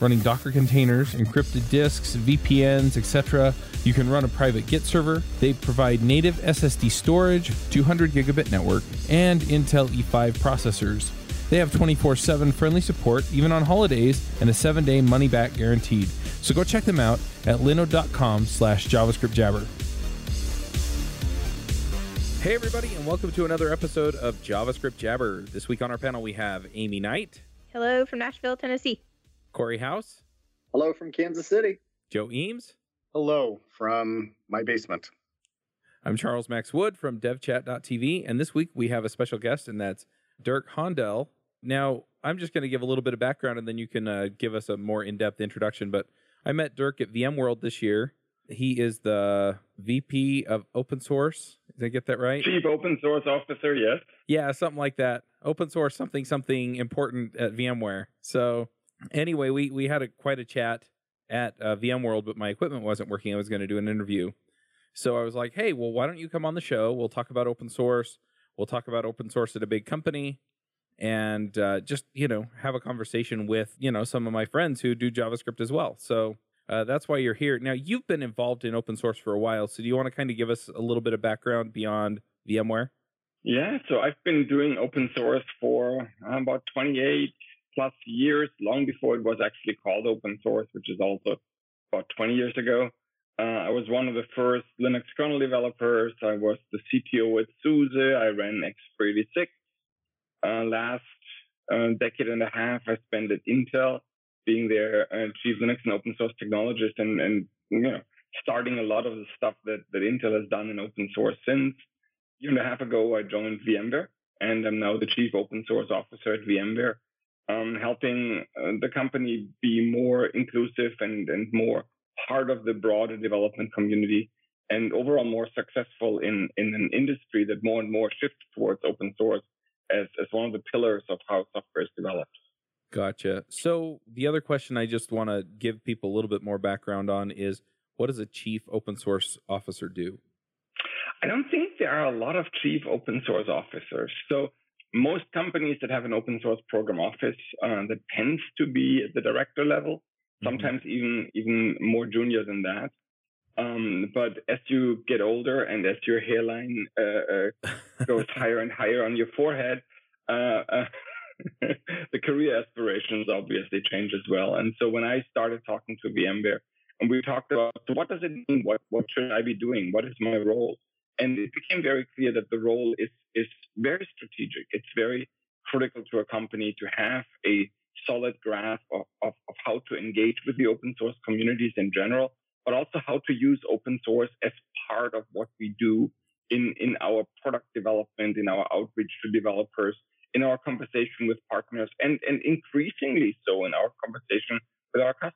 running Docker containers, encrypted disks, VPNs, etc. You can run a private Git server. They provide native SSD storage, 200 gigabit network, and Intel E5 processors. They have 24 7 friendly support, even on holidays, and a 7 day money back guaranteed. So go check them out at linode.com slash JavaScript Jabber. Hey, everybody, and welcome to another episode of JavaScript Jabber. This week on our panel, we have Amy Knight. Hello from Nashville, Tennessee. Corey House. Hello from Kansas City. Joe Eames. Hello from my basement. I'm Charles Max Wood from devchat.tv, and this week we have a special guest, and that's Dirk Hohndel. Now, I'm just going to give a little bit of background, and then you can uh, give us a more in depth introduction. But I met Dirk at VMworld this year. He is the VP of open source. Did I get that right? Chief open source officer, yes. Yeah, something like that. Open source, something, something important at VMware. So anyway, we we had a quite a chat at uh, VMworld, but my equipment wasn't working. I was going to do an interview, so I was like, "Hey, well, why don't you come on the show? We'll talk about open source. We'll talk about open source at a big company, and uh, just you know have a conversation with you know some of my friends who do JavaScript as well." So. Uh, that's why you're here. Now, you've been involved in open source for a while, so do you want to kind of give us a little bit of background beyond VMware? Yeah, so I've been doing open source for uh, about 28 plus years, long before it was actually called open source, which is also about 20 years ago. Uh, I was one of the first Linux kernel developers. I was the CTO at SUSE. I ran x86. Uh, last uh, decade and a half, I spent at Intel, being their uh, chief Linux and open source technologist, and, and you know starting a lot of the stuff that, that Intel has done in open source since. A year and a half ago, I joined VMware, and I'm now the chief open source officer at VMware um, helping uh, the company be more inclusive and, and more part of the broader development community and overall more successful in, in an industry that more and more shifts towards open source as, as one of the pillars of how software is developed. Gotcha. So the other question I just want to give people a little bit more background on is what does a chief open source officer do? I don't think there are a lot of chief open source officers. So most companies that have an open source program office uh, that tends to be at the director level, mm-hmm. sometimes mm-hmm. even even more junior than that. Um, but as you get older and as your hairline uh, uh, goes higher and higher on your forehead, uh, uh, the career aspirations obviously change as well. And so when I started talking to VMware, and we talked about so what does it mean? What what should I be doing? What is my role? And it became very clear that the role is, is very strategic. It's very critical to a company to have a solid grasp of, of, of how to engage with the open source communities in general, but also how to use open source as part of what we do in, in our product development, in our outreach to developers, in our conversation with partners, and, and increasingly so in our conversation with our customers.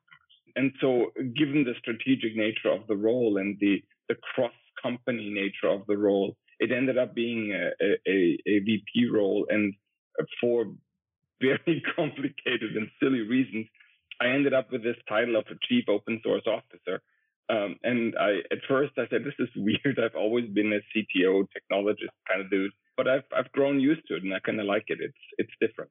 And so, given the strategic nature of the role and the, the cross company nature of the role, it ended up being a, a, a VP role. And for very complicated and silly reasons, I ended up with this title of a chief open source officer. Um, and I, at first, I said, "This is weird. I've always been a CTO technologist kind of dude, but I've I've grown used to it, and I kind of like it. It's it's different."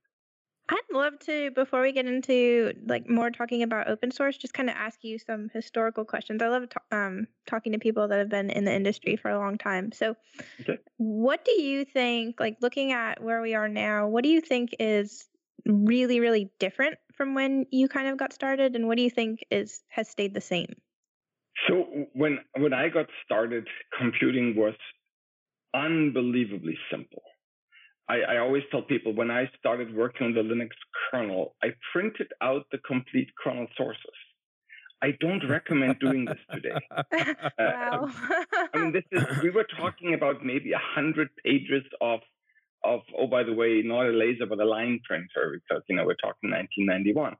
I'd love to, before we get into like more talking about open source, just kind of ask you some historical questions. I love um, talking to people that have been in the industry for a long time. So, okay. what do you think, like looking at where we are now, what do you think is really, really different from when you kind of got started, and what do you think is has stayed the same? So when when I got started, computing was unbelievably simple. I, I, always tell people when I started working on the Linux kernel, I printed out the complete kernel sources. I don't recommend doing this today. wow. Uh, I mean, this is we were talking about maybe a hundred pages of of oh by the way, not a laser but a line printer because you know we're talking 1991.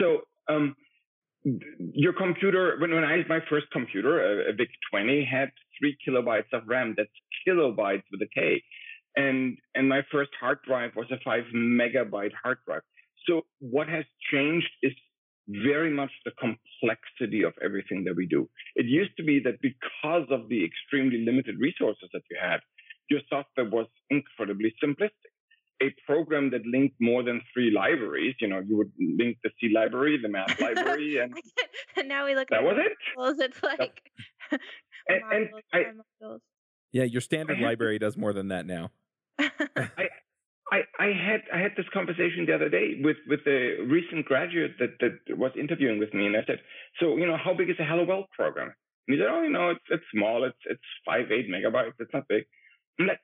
So um, your computer, when, when I had my first computer, a, a VIC 20, had three kilobytes of RAM. That's kilobytes with a K. And, and my first hard drive was a five megabyte hard drive. So what has changed is very much the complexity of everything that we do. It used to be that because of the extremely limited resources that you had, your software was incredibly simplistic. A program that linked more than three libraries, you know, you would link the C library, the math library, and, and now we look that at was it. modules, It's like And, and modules, I. Yeah, your standard library does more than that now. I, I had I had this conversation the other day with with a recent graduate that that was interviewing with me, and I said, so you know, how big is a Hello World program? And he said, oh, you know, it's it's small, it's it's five eight megabytes, it's not big. I'm like,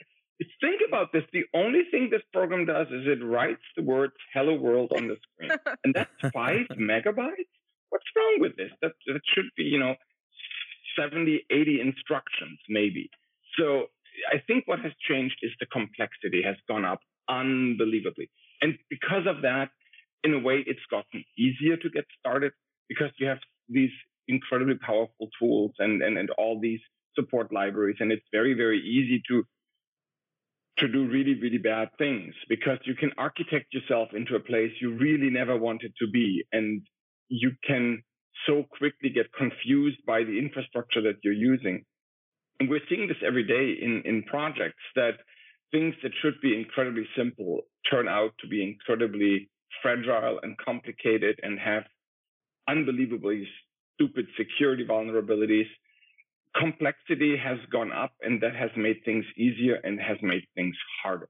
think about this. The only thing this program does is it writes the words "Hello World" on the screen, and that's five megabytes. What's wrong with this? That that should be you know 70, 80 instructions maybe. So I think what has changed is the complexity has gone up unbelievably. And because of that, in a way, it's gotten easier to get started because you have these incredibly powerful tools and, and, and all these support libraries. And it's very, very easy to to do really, really bad things because you can architect yourself into a place you really never wanted to be. And you can so quickly get confused by the infrastructure that you're using. And we're seeing this every day in, in projects that things that should be incredibly simple turn out to be incredibly fragile and complicated and have unbelievably stupid security vulnerabilities. Complexity has gone up and that has made things easier and has made things harder.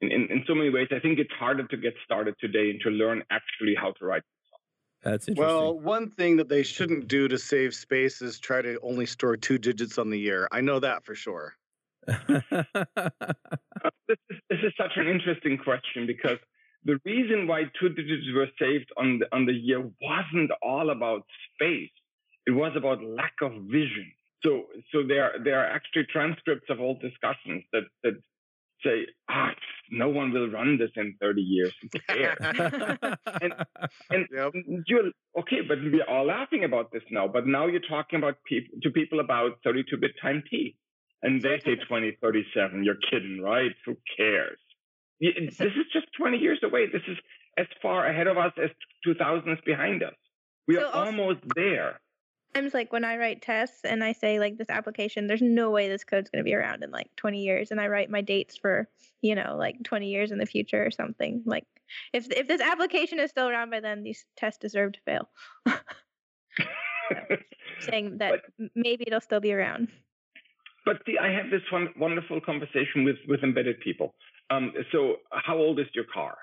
In, in, in so many ways, I think it's harder to get started today and to learn actually how to write. That's interesting. Well, one thing that they shouldn't do to save space is try to only store two digits on the year. I know that for sure. Uh, this, is, this is such an interesting question because the reason why two digits were saved on the, on the year wasn't all about space. It was about lack of vision. So, so there, there are actually transcripts of all discussions that, that say, ah, no one will run this in 30 years. Who cares? and Yep. you're okay, but we're all laughing about this now. But now you're talking about people to people about 32-bit time T, and they say 2037. You're kidding, right? Who cares? This is just 20 years away. This is as far ahead of us as 2000 is behind us. We So are also- almost there. Sometimes, like when I write tests and I say like this application, there's no way this code's going to be around in like 20 years, and I write my dates for you know like 20 years in the future or something. Like if if this application is still around by then, these tests deserve to fail. Saying that m- maybe it'll still be around. But see, I have this one wonderful conversation with with embedded people. Um, so, how old is your car,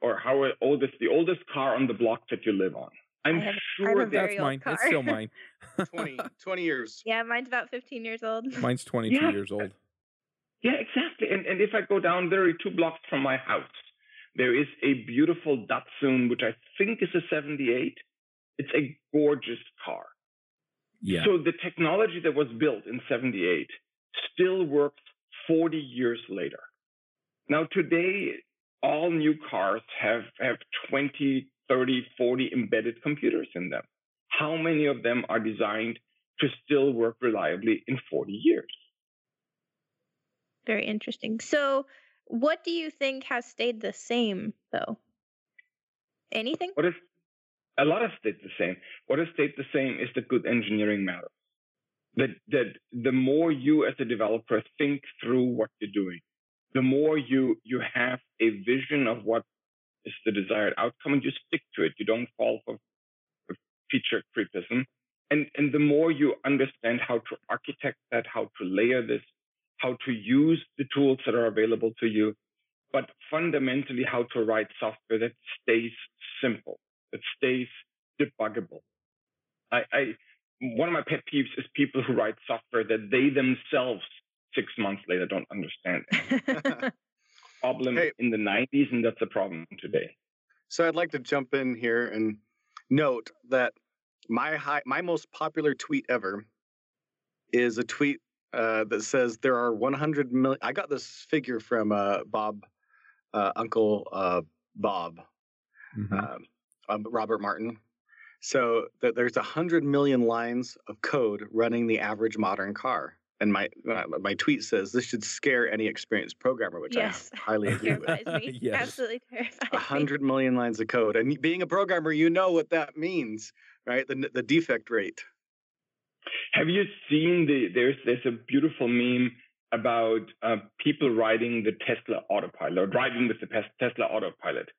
or how old is the oldest car on the block that you live on? I'm have- I have sure a that That's old mine. It's still mine. 20, 20 years. Yeah, mine's about 15 years old. Mine's 22 Yeah. years old. Yeah, exactly. And and if I go down literally two blocks from my house, there is a beautiful Datsun, which I think is a 78. It's a gorgeous car. Yeah. So the technology that was built in 78 still works 40 years later. Now today, all new cars have, have 20, 30, 40 embedded computers in them. How many of them are designed to still work reliably in 40 years? Very interesting. So, what do you think has stayed the same though? Anything? What is a lot has stayed the same. What has stayed the same is that good engineering matters. That that the more you as a developer think through what you're doing, the more you you have a vision of what is the desired outcome and you stick to it. You don't fall for, feature creepism. And and the more you understand how to architect that, how to layer this, how to use the tools that are available to you, but fundamentally how to write software that stays simple, that stays debuggable. I, I one of my pet peeves is people who write software that they themselves six months later don't understand. Problem Hey. in the 90s, and that's a problem today. So I'd like to jump in here and note that my high, my most popular tweet ever is a tweet uh, that says there are 100 million. I got this figure from uh, Bob, uh, Uncle uh, Bob, Mhm. um, um, Robert Martin. So that there's hundred million lines of code running the average modern car. And my uh, my tweet says this should scare any experienced programmer, which yes. I highly agree with. Me. yes. Absolutely terrifies A hundred million lines of code, and being a programmer, you know what that means, right? The the defect rate. Have you seen the? There's there's a beautiful meme about uh, people riding the Tesla autopilot or driving with the Tesla autopilot.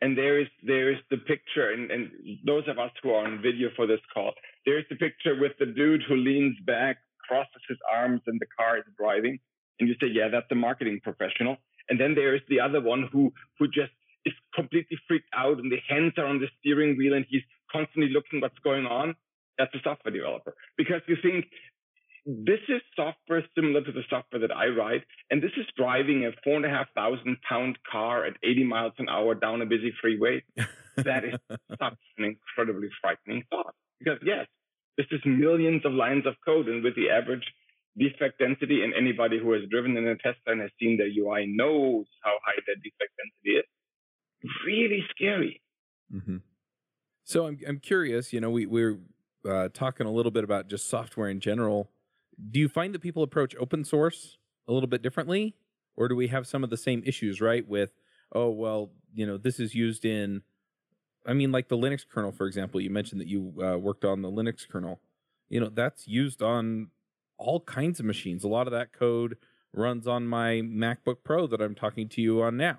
And there is there is the picture, and, and those of us who are on video for this call, there's the picture with the dude who leans back, crosses his arms, and the car is driving. And you say, yeah, that's a marketing professional. And then there's the other one who who just is completely freaked out, and the hands are on the steering wheel, and he's constantly looking what's going on. That's a software developer because you think this is software similar to the software that I write, and this is driving a four and a half thousand pound car at 80 miles an hour down a busy freeway. that is such an incredibly frightening thought. Because yes, this is millions of lines of code, and with the average defect density, and anybody who has driven in a Tesla and has seen their UI knows how high that defect density is. Really scary. Mm-hmm. So I'm I'm curious. You know, we we're uh, talking a little bit about just software in general do you find that people approach open source a little bit differently or do we have some of the same issues right with oh well you know this is used in i mean like the linux kernel for example you mentioned that you uh, worked on the linux kernel. You know that's used on all kinds of machines. A lot of that code runs on my macbook pro that i'm talking to you on now.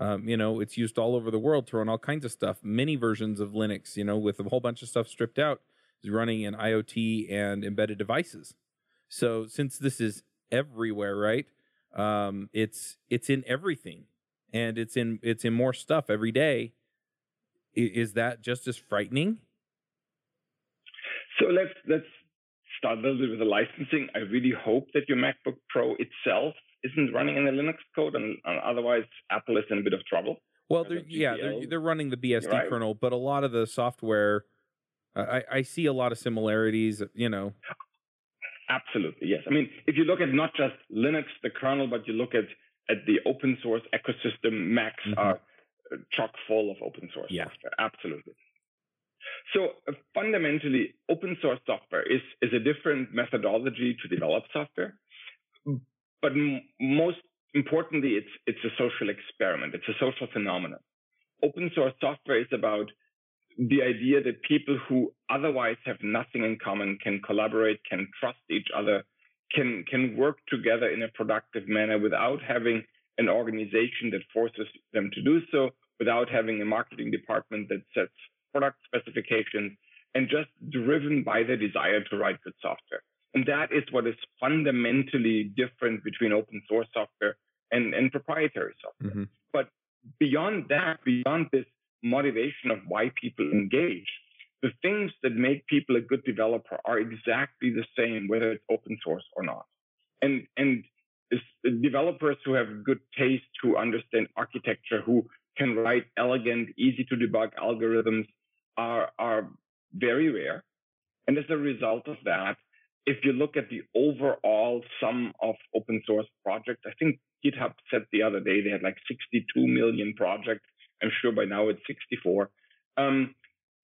Um, you know it's used all over the world to run all kinds of stuff. Many versions of linux you know with a whole bunch of stuff stripped out is running in iot and embedded devices. So since this is everywhere, right? Um, it's it's in everything, and it's in it's in more stuff every day. Is that just as frightening? So let's let's start a little bit with the licensing. I really hope that your MacBook Pro itself isn't running in the Linux code, and, and otherwise Apple is in a bit of trouble. Well, they're, yeah, they're, they're running the BSD right. kernel, but a lot of the software, I, I see a lot of similarities. You know, Absolutely, yes. I mean, if you look at not just Linux, the kernel, but you look at at the open source ecosystem, Macs mm-hmm. are chock full of open source yeah. software. Absolutely. So uh, fundamentally, open source software is is a different methodology to develop software, but m- most importantly, it's it's a social experiment. It's a social phenomenon. Open source software is about the idea that people who otherwise have nothing in common can collaborate, can trust each other, can can work together in a productive manner without having an organization that forces them to do so, without having a marketing department that sets product specifications, and just driven by the desire to write good software. And that is what is fundamentally different between open source software and, and proprietary software. Mm-hmm. But beyond that, beyond this motivation of why people engage. The things that make people a good developer are exactly the same, whether it's open source or not. And and developers who have good taste, who understand architecture, who can write elegant, easy to debug algorithms are are very rare. And as a result of that, if you look at the overall sum of open source projects, I think GitHub said the other day they had like 62 million projects I'm sure by now it's 64. Um,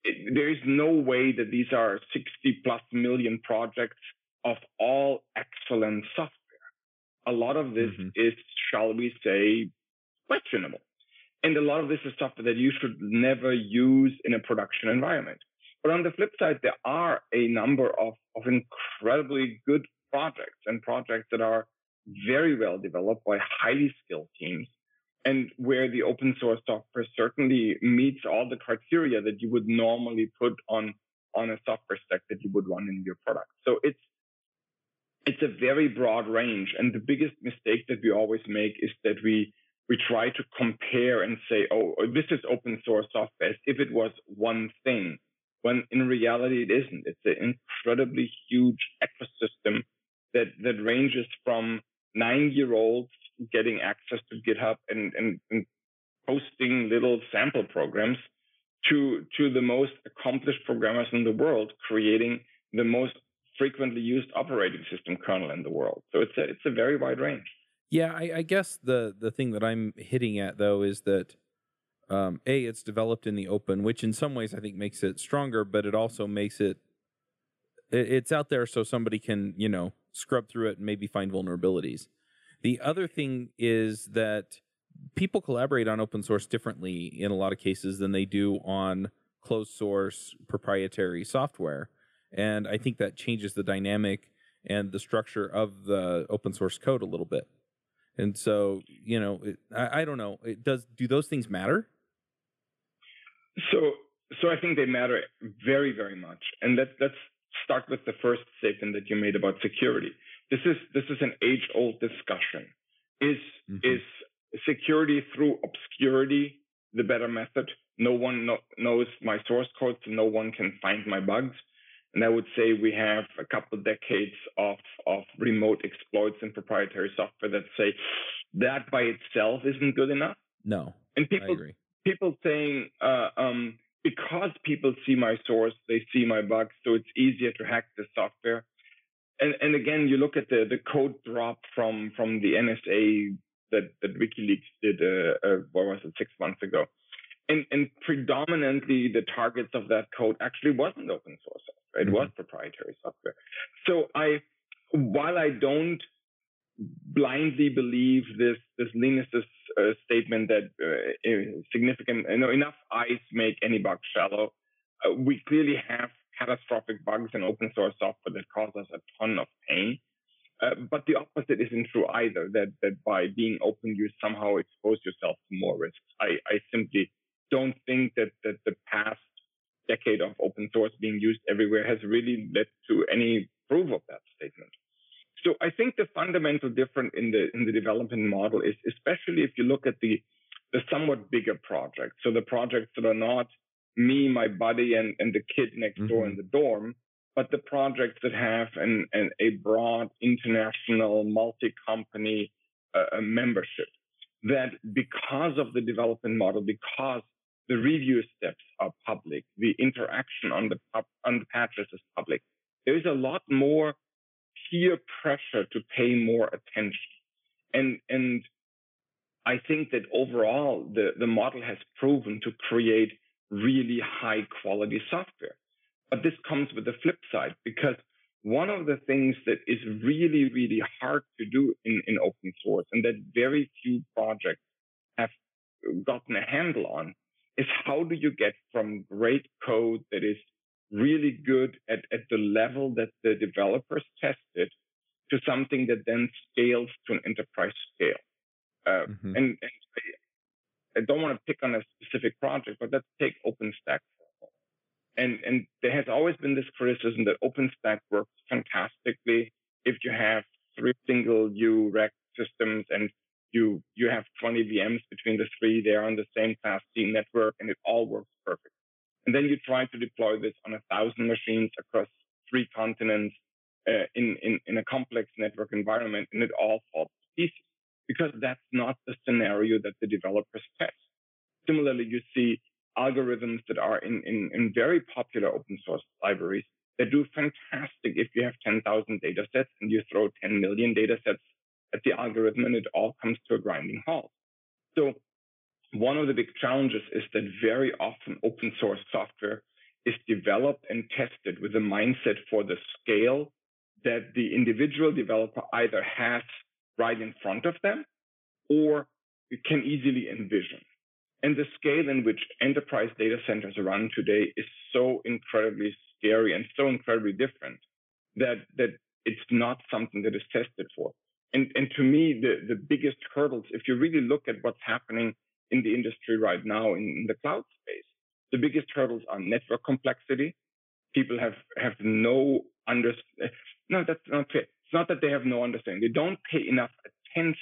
it, there is no way that these are 60 plus million projects of all excellent software. A lot of this mm-hmm. is, shall we say, questionable. And a lot of this is stuff that you should never use in a production environment. But on the flip side, there are a number of, of incredibly good projects and projects that are very well developed by highly skilled teams and where the open source software certainly meets all the criteria that you would normally put on on a software stack that you would run in your product. So it's it's a very broad range. And the biggest mistake that we always make is that we we try to compare and say, oh, oh, this is open source software as if it was one thing, when in reality it isn't. It's an incredibly huge ecosystem that that ranges from nine year olds getting access to GitHub and, and, and posting little sample programs to to the most accomplished programmers in the world, creating the most frequently used operating system kernel in the world. So it's a it's a very wide range. Yeah, I, I guess the the thing that I'm hitting at though is that um, a it's developed in the open, which in some ways I think makes it stronger, but it also makes it, it it's out there so somebody can you know scrub through it and maybe find vulnerabilities. The other thing is that people collaborate on open source differently in a lot of cases than they do on closed source proprietary software. And I think that changes the dynamic and the structure of the open source code a little bit. And so, you know, it, I, I, don't know. It does. Do those things matter? So, so I think they matter very, very much. And let's let's start with the first statement that you made about security. This is this is an age-old discussion. Is mm-hmm. is security through obscurity the better method? No one no, knows my source code, so no one can find my bugs. And I would say we have a couple of decades of, of remote exploits and proprietary software that say that by itself isn't good enough. No. And people people saying uh, um, because people see my source, they see my bugs, so it's easier to hack the software. And and again, you look at the the code drop from from the NSA that that WikiLeaks did. Uh, uh, what was it? Six months ago. And, and predominantly the targets of that code actually wasn't open source software. It mm-hmm. was proprietary software. So I, while I don't blindly believe this this Linus's uh, statement that uh, significant you know enough ice make any bug shallow. Uh, we clearly have catastrophic bugs in open source software that cause us a ton of pain. Uh, but the opposite isn't true either. That that by being open, you somehow expose yourself to more risks. I, I simply don't think that that the past decade of open source being used everywhere has really led to any proof of that statement. So I think the fundamental difference in the in the development model is especially if you look at the the somewhat bigger projects. So the projects that are not me, my buddy, and, and the kid next mm-hmm. door in the dorm, but the projects that have an, an a broad international multi-company uh, membership. That because of the development model, because the review steps are public, the interaction on the on the patches is public. There is a lot more peer pressure to pay more attention. And, and I think that overall, the, the model has proven to create really high quality software. But this comes with the flip side because one of the things that is really, really hard to do in, in open source and that very few projects have gotten a handle on is how do you get from great code that is really good at, at the level that the developers tested to something that then scales to an enterprise scale. Uh, mm-hmm. And, and I, I, don't want to pick on a specific project, but let's take OpenStack. And, and there has always been this criticism that OpenStack works fantastically if you have three single U rack systems and you you have 20 VMs between the three, they're on the same class C network, and it all works perfect. And then you try to deploy this on a thousand machines across three continents uh, in, in, in a complex network environment, and it all falls to pieces because that's not the scenario that the developers test. Similarly, you see algorithms that are in, in, in very popular open source libraries that do fantastic if you have 10,000 data sets and you throw 10 million data sets at the algorithm and it all comes to a grinding halt. So one of the big challenges is that very often open source software is developed and tested with a mindset for the scale that the individual developer either has right in front of them or can easily envision. And the scale in which enterprise data centers run today is so incredibly scary and so incredibly different that, that it's not something that is tested for. And, and to me, the, the biggest hurdles, if you really look at what's happening in the industry right now in, the cloud space. The biggest hurdles are network complexity. People have, have no under, no, that's not fair. It's not that they have no understanding. They don't pay enough attention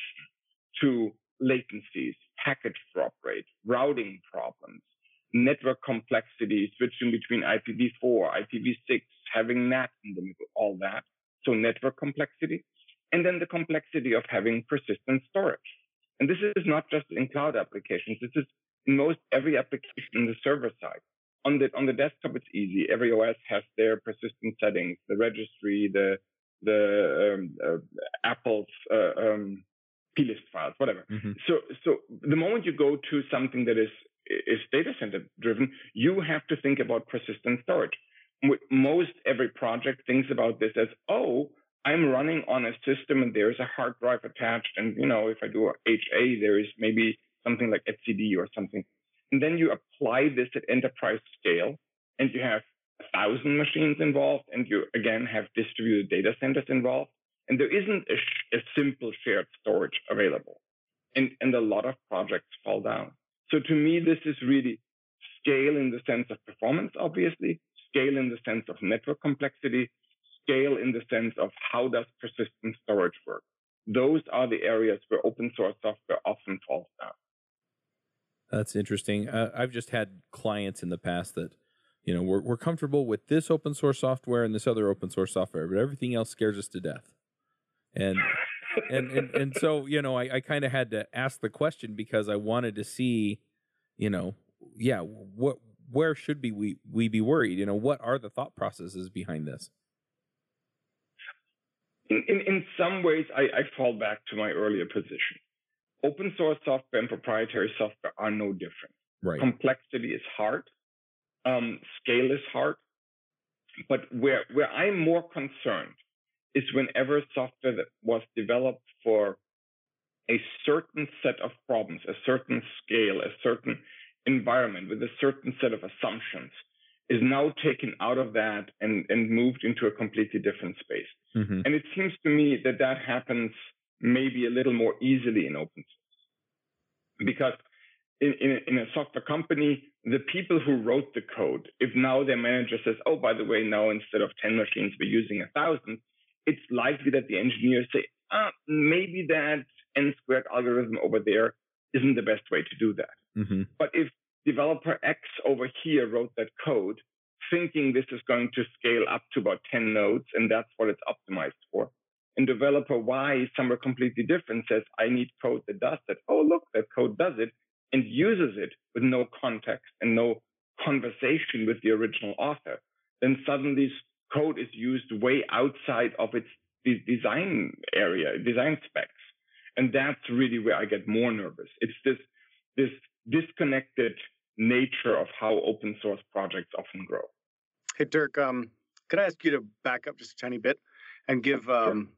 to latencies, packet drop rate, routing problems, network complexity, switching between IPv4, IPv6, having NAT in the middle, all that. So network complexity. And then the complexity of having persistent storage. And this is not just in cloud applications. This is in most every application in the server side. On the on the desktop, it's easy. Every OS has their persistent settings, the registry, the the um, uh, Apple's uh, um, plist files, whatever. Mm-hmm. So so the moment you go to something that is is data center driven, you have to think about persistent storage. Most every project thinks about this as, oh, I'm running on a system and there's a hard drive attached. And, you know, if I do HA, there is maybe something like etcd or something. And then you apply this at enterprise scale and you have a thousand machines involved and you again have distributed data centers involved. And there isn't a, sh- a simple shared storage available. And, and a lot of projects fall down. So to me, this is really scale in the sense of performance, obviously, scale in the sense of network complexity, scale in the sense of how does persistent storage work. Those are the areas where open source software often falls down. That's interesting. Uh, I've just had clients in the past that, you know, we're, we're comfortable with this open source software and this other open source software, but everything else scares us to death. And and, and and so you know, I, I kind of had to ask the question because I wanted to see, you know, yeah, what where should be we we be worried? You know, what are the thought processes behind this? In, in, in some ways, I, I fall back to my earlier position. Open source software and proprietary software are no different. Right. Complexity is hard. Um, scale is hard. But where, where I'm more concerned is whenever software that was developed for a certain set of problems, a certain scale, a certain environment with a certain set of assumptions is now taken out of that and, and moved into a completely different space. Mm-hmm. And it seems to me that that happens maybe a little more easily in open source. Because in, in, in a software company, the people who wrote the code, if now their manager says, oh, by the way, now instead of 10 machines, we're using a thousand, it's likely that the engineers say, ah, maybe that n squared algorithm over there isn't the best way to do that. Mm-hmm. But if developer X over here wrote that code thinking this is going to scale up to about 10 nodes and that's what it's optimized for. And developer Y somewhere completely different says, I need code that does that. Oh, look, that code does it and uses it with no context and no conversation with the original author. Then suddenly this code is used way outside of its design area, design specs. And that's really where I get more nervous. It's this, this disconnected nature of how open source projects often grow. Hey, Dirk, um, could I ask you to back up just a tiny bit and give um,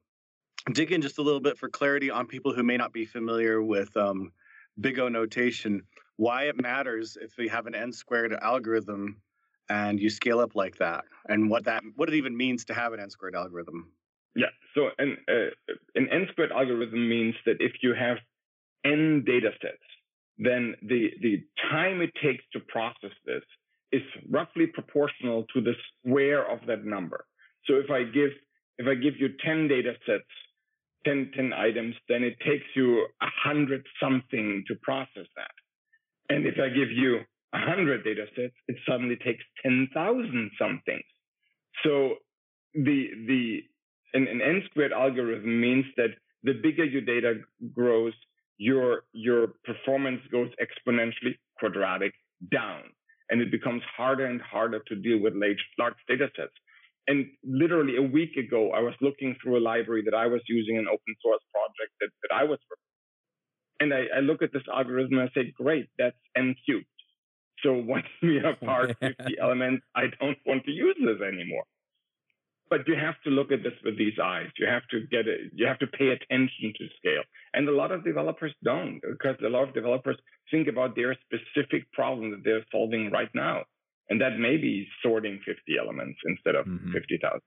dig in just a little bit for clarity on people who may not be familiar with um, big O notation, why it matters if we have an n squared algorithm and you scale up like that, and what that what it even means to have an n squared algorithm. Yeah, so an uh, an n squared algorithm means that if you have n data sets then the, the time it takes to process this is roughly proportional to the square of that number. So if I give, if I give you 10 data sets, 10, 10 items, then it takes you a hundred something to process that. And if I give you a hundred data sets, it suddenly takes 10,000 somethings. So the, the, an, an n squared algorithm means that the bigger your data grows, your your performance goes exponentially quadratic down and it becomes harder and harder to deal with large, large data sets. And literally a week ago i was looking through a library that i was using an open source project that, that i was and I, I look at this algorithm and i say great that's n cubed. So once we have part 50 elements? I don't want to use this anymore but you have to look at this with these eyes. You have to get it. You have to pay attention to scale. And a lot of developers don't because a lot of developers think about their specific problem that they're solving right now. And that may be sorting 50 elements instead of mm-hmm. 50,000.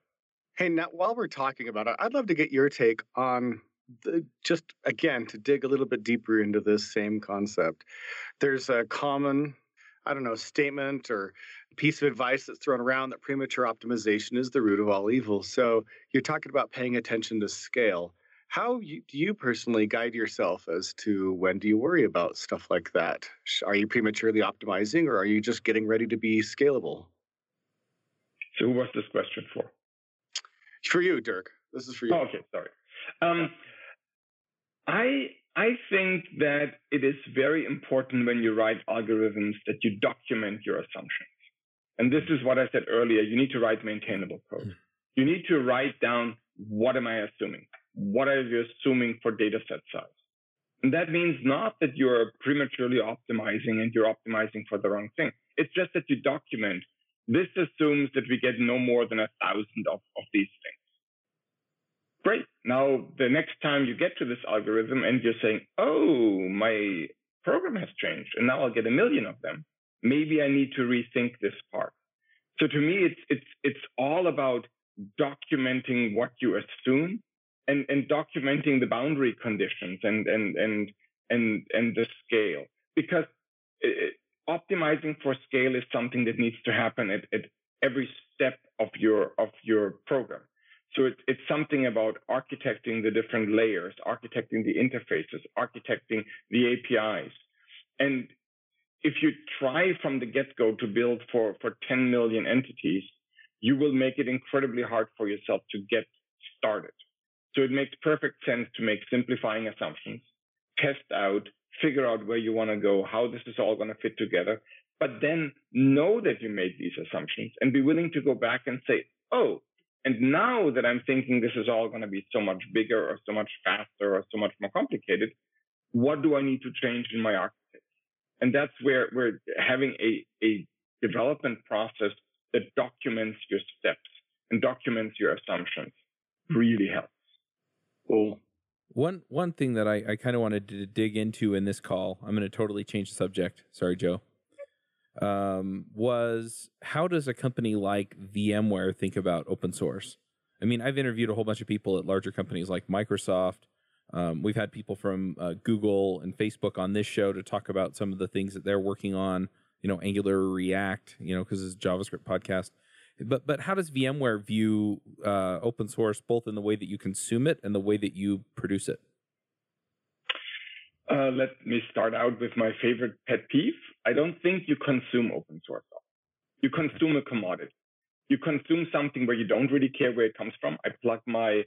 Hey, now while we're talking about it, I'd love to get your take on the, just again to dig a little bit deeper into this same concept. There's a common I don't know, statement or piece of advice that's thrown around that premature optimization is the root of all evil. So you're talking about paying attention to scale. How you, do you personally guide yourself as to when do you worry about stuff like that? Are you prematurely optimizing or are you just getting ready to be scalable? So who was this question for? For you, Dirk. This is for you. Oh, okay, sorry. Um, I I think that it is very important when you write algorithms that you document your assumptions. And this is what I said earlier. You need to write maintainable code. Hmm. You need to write down what am I assuming? What are you assuming for data set size? And that means not that you're prematurely optimizing and you're optimizing for the wrong thing. It's just that you document. This assumes that we get no more than a thousand of, of these things. Great. Now, the next time you get to this algorithm and you're saying, oh, my program has changed and now I'll get a million of them, maybe I need to rethink this part. So to me, it's, it's, it's all about documenting what you assume and, and documenting the boundary conditions and, and, and, and, and the scale because it, optimizing for scale is something that needs to happen at, at every step of your, of your program. So it, it's something about architecting the different layers, architecting the interfaces, architecting the APIs. And if you try from the get-go to build for, for 10 million entities, you will make it incredibly hard for yourself to get started. So it makes perfect sense to make simplifying assumptions, test out, figure out where you want to go, how this is all going to fit together, but then know that you made these assumptions and be willing to go back and say, oh, and now that I'm thinking this is all going to be so much bigger or so much faster or so much more complicated, what do I need to change in my architecture? And that's where we're having a, a development process that documents your steps and documents your assumptions really helps. Cool. One one thing that I, I kind of wanted to dig into in this call, I'm going to totally change the subject. Sorry, Joe. Um, was how does a company like VMware think about open source? I mean, I've interviewed a whole bunch of people at larger companies like Microsoft. Um, we've had people from uh, Google and Facebook on this show to talk about some of the things that they're working on you know, Angular, React, you know, because it's a JavaScript podcast. But but how does VMware view uh, open source, both in the way that you consume it and the way that you produce it? Uh, let me start out with my favorite pet peeve. I don't think you consume open source. You consume a commodity. You consume something where you don't really care where it comes from. I plug my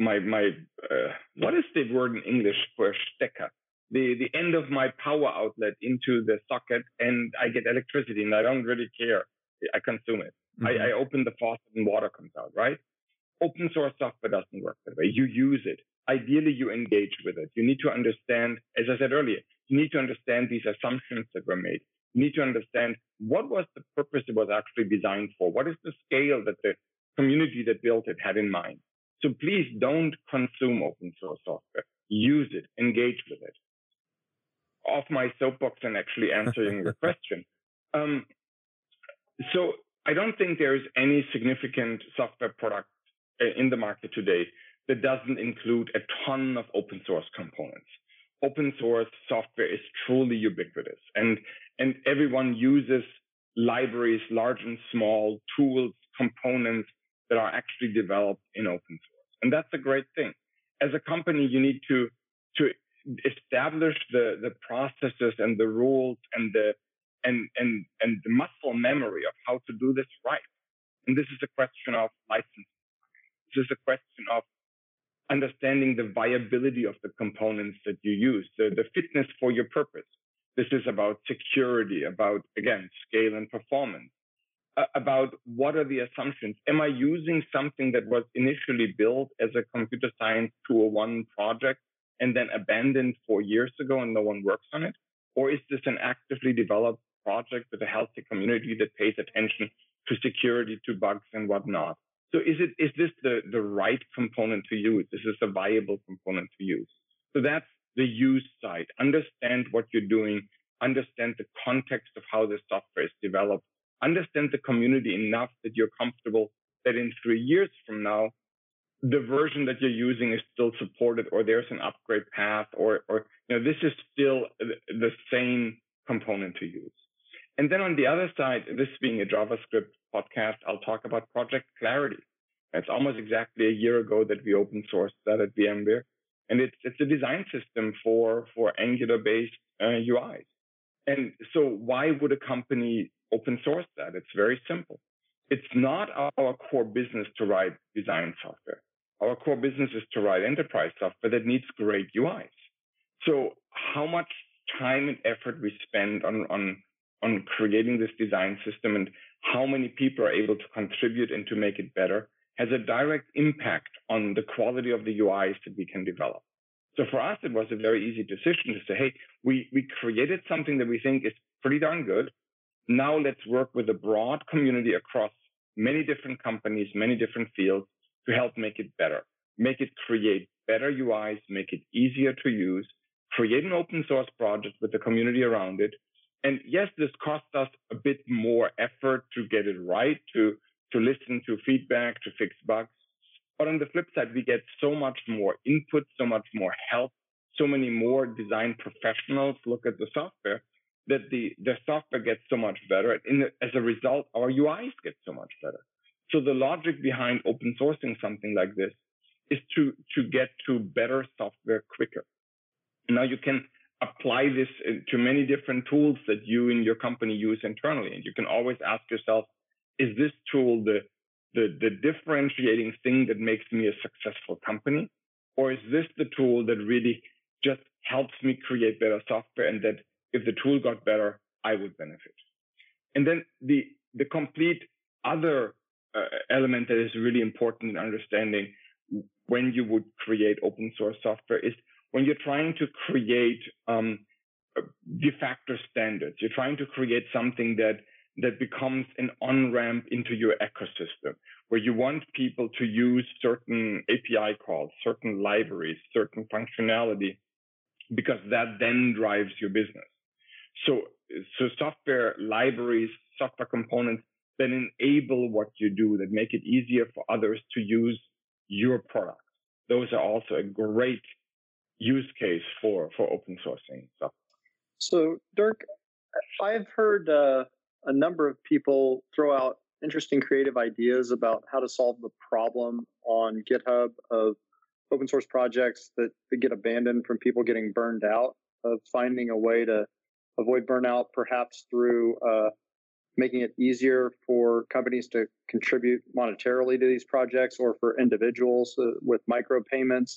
my my uh, what is the word in English for stecker? the, the end of my power outlet into the socket and I get electricity and I don't really care. I consume it. Mm-hmm. I, I open the faucet and water comes out, right? Open source software doesn't work that way. You use it. Ideally, you engage with it. You need to understand, as I said earlier, you need to understand these assumptions that were made. You need to understand what was the purpose it was actually designed for. What is the scale that the community that built it had in mind? So please don't consume open source software. Use it, engage with it off my soapbox and actually answering your question. Um, so I don't think there is any significant software product uh, in the market today that doesn't include a ton of open source components. Open source software is truly ubiquitous and, and everyone uses libraries, large and small, tools, components that are actually developed in open source. And that's a great thing. As a company, you need to, to establish the, the processes and the rules and the and and and the muscle memory of how to do this right. And this is a question of license. This is a question of understanding the viability of the components that you use, the, the fitness for your purpose. This is about security, about again scale and performance, about what are the assumptions. Am I using something that was initially built as a computer science 201 project and then abandoned four years ago and no one works on it? Or is this an actively developed project with a healthy community that pays attention to security, to bugs and whatnot? So is it is this the, the right component to use? Is this a viable component to use? So that's the use side. Understand what you're doing, understand the context of how the software is developed, understand the community enough that you're comfortable that in three years from now, the version that you're using is still supported or there's an upgrade path or, or you know, this is still the same component to use. And then on the other side, this being a JavaScript podcast, I'll talk about Project Clarity. It's almost exactly a year ago that we open sourced that at VMware. And it's, it's a design system for, for Angular based uh, UIs. And so why would a company open source that? It's very simple. It's not our core business to write design software our core business is to write enterprise software that needs great UIs. So how much time and effort we spend on, on, on creating this design system and how many people are able to contribute and to make it better has a direct impact on the quality of the UIs that we can develop. So for us, it was a very easy decision to say, hey, we, we created something that we think is pretty darn good. Now let's work with a broad community across many different companies, many different fields to help make it better, make it create better UIs, make it easier to use, create an open source project with the community around it. And yes, this costs us a bit more effort to get it right, to, to listen to feedback, to fix bugs. But on the flip side, we get so much more input, so much more help, so many more design professionals look at the software that the, the software gets so much better. And as a result, our UIs get so much better. So the logic behind open sourcing something like this is to, to get to better software quicker. Now you can apply this uh, to many different tools that you and your company use internally. And you can always ask yourself, is this tool the, the, the differentiating thing that makes me a successful company? Or is this the tool that really just helps me create better software and that if the tool got better, I would benefit? And then the, the complete other uh, element that is really important in understanding when you would create open source software is when you're trying to create um, de facto standards. You're trying to create something that that becomes an on ramp into your ecosystem, where you want people to use certain API calls, certain libraries, certain functionality, because that then drives your business. So, so software libraries, software components that enable what you do, that make it easier for others to use your product. Those are also a great use case for for open sourcing stuff. So, Dirk, I've heard uh, a number of people throw out interesting creative ideas about how to solve the problem on GitHub of open source projects that, that get abandoned from people getting burned out, of finding a way to avoid burnout, perhaps through uh, making it easier for companies to contribute monetarily to these projects or for individuals uh, with micropayments.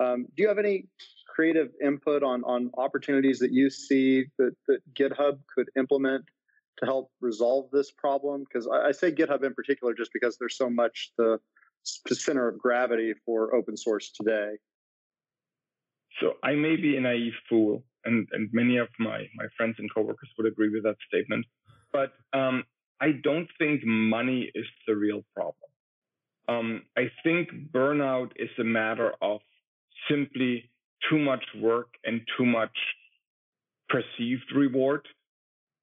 Um, do you have any creative input on, on opportunities that you see that, that GitHub could implement to help resolve this problem? Because I, I, say GitHub in particular just because there's so much the, the center of gravity for open source today. So I may be a naive fool, and, and many of my, my friends and coworkers would agree with that statement. But um, I don't think money is the real problem. Um, I think burnout is a matter of simply too much work and too much perceived reward,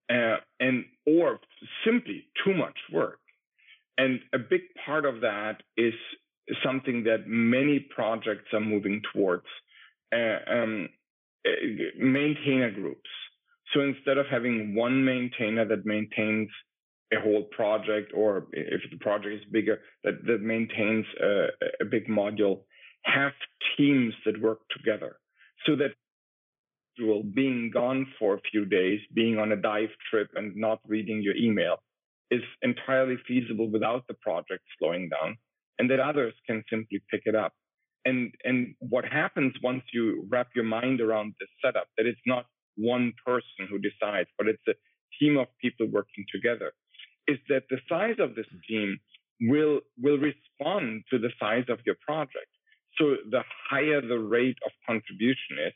uh, and or simply too much work. And a big part of that is something that many projects are moving towards. Uh, um, maintainer groups so instead of having one maintainer that maintains a whole project, or if the project is bigger, that, that maintains a, a big module, have teams that work together so that being gone for a few days, being on a dive trip and not reading your email is entirely feasible without the project slowing down and that others can simply pick it up. And, and what happens once you wrap your mind around this setup, that it's not one person who decides, but it's a team of people working together, is that the size of this team will will respond to the size of your project. So the higher the rate of contribution is,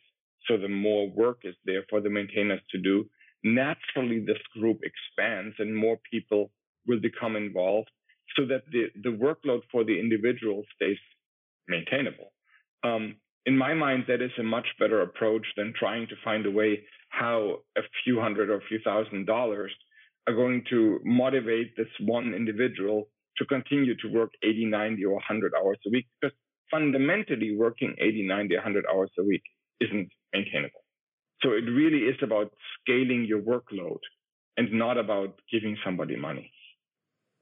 so the more work is there for the maintainers to do, naturally this group expands and more people will become involved so that the, the workload for the individual stays maintainable. Um, in my mind, that is a much better approach than trying to find a way how a few hundred or a few thousand dollars are going to motivate this one individual to continue to work 80, 90, or 100 hours a week. Because fundamentally, working 80, 90, 100 hours a week isn't maintainable. So it really is about scaling your workload and not about giving somebody money.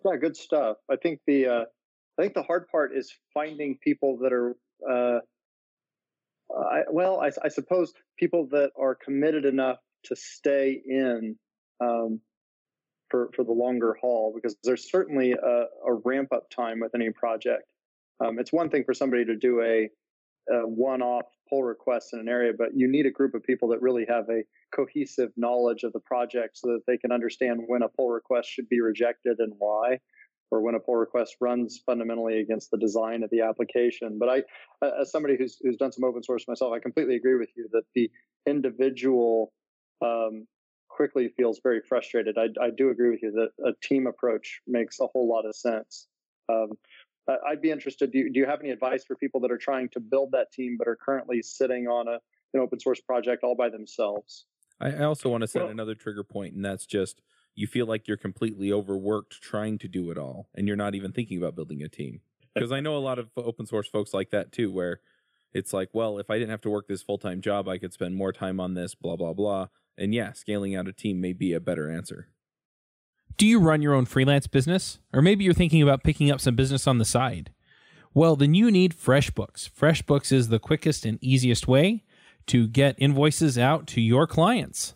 Yeah, good stuff. I think the uh, I think the hard part is finding people that are uh, I, well, I, I, suppose people that are committed enough to stay in um, for for the longer haul, because there's certainly a, a ramp up time with any project. Um, it's one thing for somebody to do a, a one off pull request in an area, but you need a group of people that really have a cohesive knowledge of the project so that they can understand when a pull request should be rejected and why. Or when a pull request runs fundamentally against the design of the application. But I, as somebody who's who's done some open source myself, I completely agree with you that the individual um, quickly feels very frustrated. I, I do agree with you that a team approach makes a whole lot of sense. Um, I'd be interested. Do you, do you have any advice for people that are trying to build that team but are currently sitting on a an open source project all by themselves? I also want to set well, another trigger point, and that's just you feel like you're completely overworked trying to do it all and you're not even thinking about building a team. Because i know a lot of open source folks like that too where it's like well if i didn't have to work this full-time job i could spend more time on this blah blah blah. And yeah scaling out a team may be a better answer. Do you run your own freelance business? Or maybe you're thinking about picking up some business on the side. Well then you need freshbooks. Freshbooks is the quickest and easiest way to get invoices out to your clients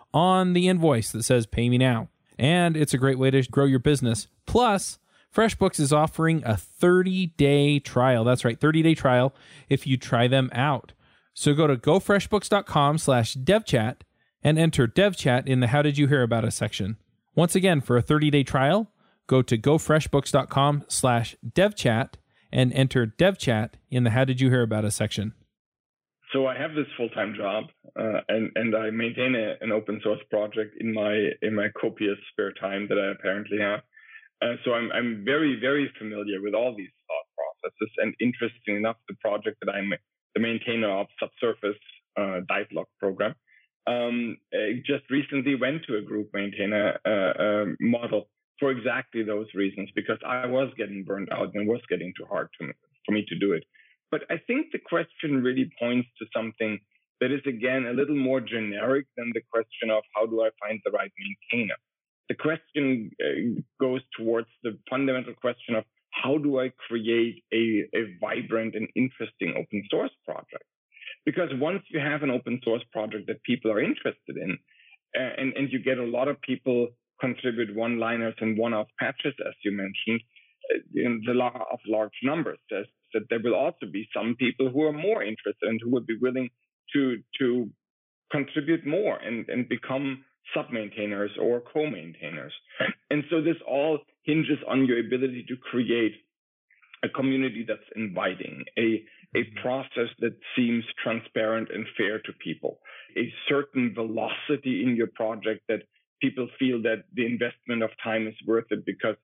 on the invoice that says pay me now. And it's a great way to grow your business. Plus, FreshBooks is offering a 30 day trial. That's right, 30 day trial if you try them out. So go to gofreshbooks.com slash devchat and enter devchat in the How Did You Hear About Us section. Once again, for a 30 day trial, go to gofreshbooks.com slash devchat and enter devchat in the How Did You Hear About Us section. So I have this full-time job, uh, and and I maintain a, an open source project in my in my copious spare time that I apparently have. Uh, so I'm I'm very very familiar with all these thought processes, and interesting enough, the project that I'm the maintainer of Subsurface uh, Divelog program um, just recently went to a group maintainer uh, uh, model for exactly those reasons because I was getting burned out and was getting too hard to, for me to do it. But I think the question really points to something that is, again, a little more generic than the question of how do I find the right maintainer. The question uh, goes towards the fundamental question of how do I create a, a vibrant and interesting open source project? Because once you have an open source project that people are interested in, and, and you get a lot of people contribute one liners and one off patches, as you mentioned, uh, in the law of large numbers. There's that there will also be some people who are more interested and who would be willing to to contribute more and, and become sub-maintainers or co-maintainers. And so this all hinges on your ability to create a community that's inviting, a, a mm-hmm. process that seems transparent and fair to people, a certain velocity in your project that people feel that the investment of time is worth it because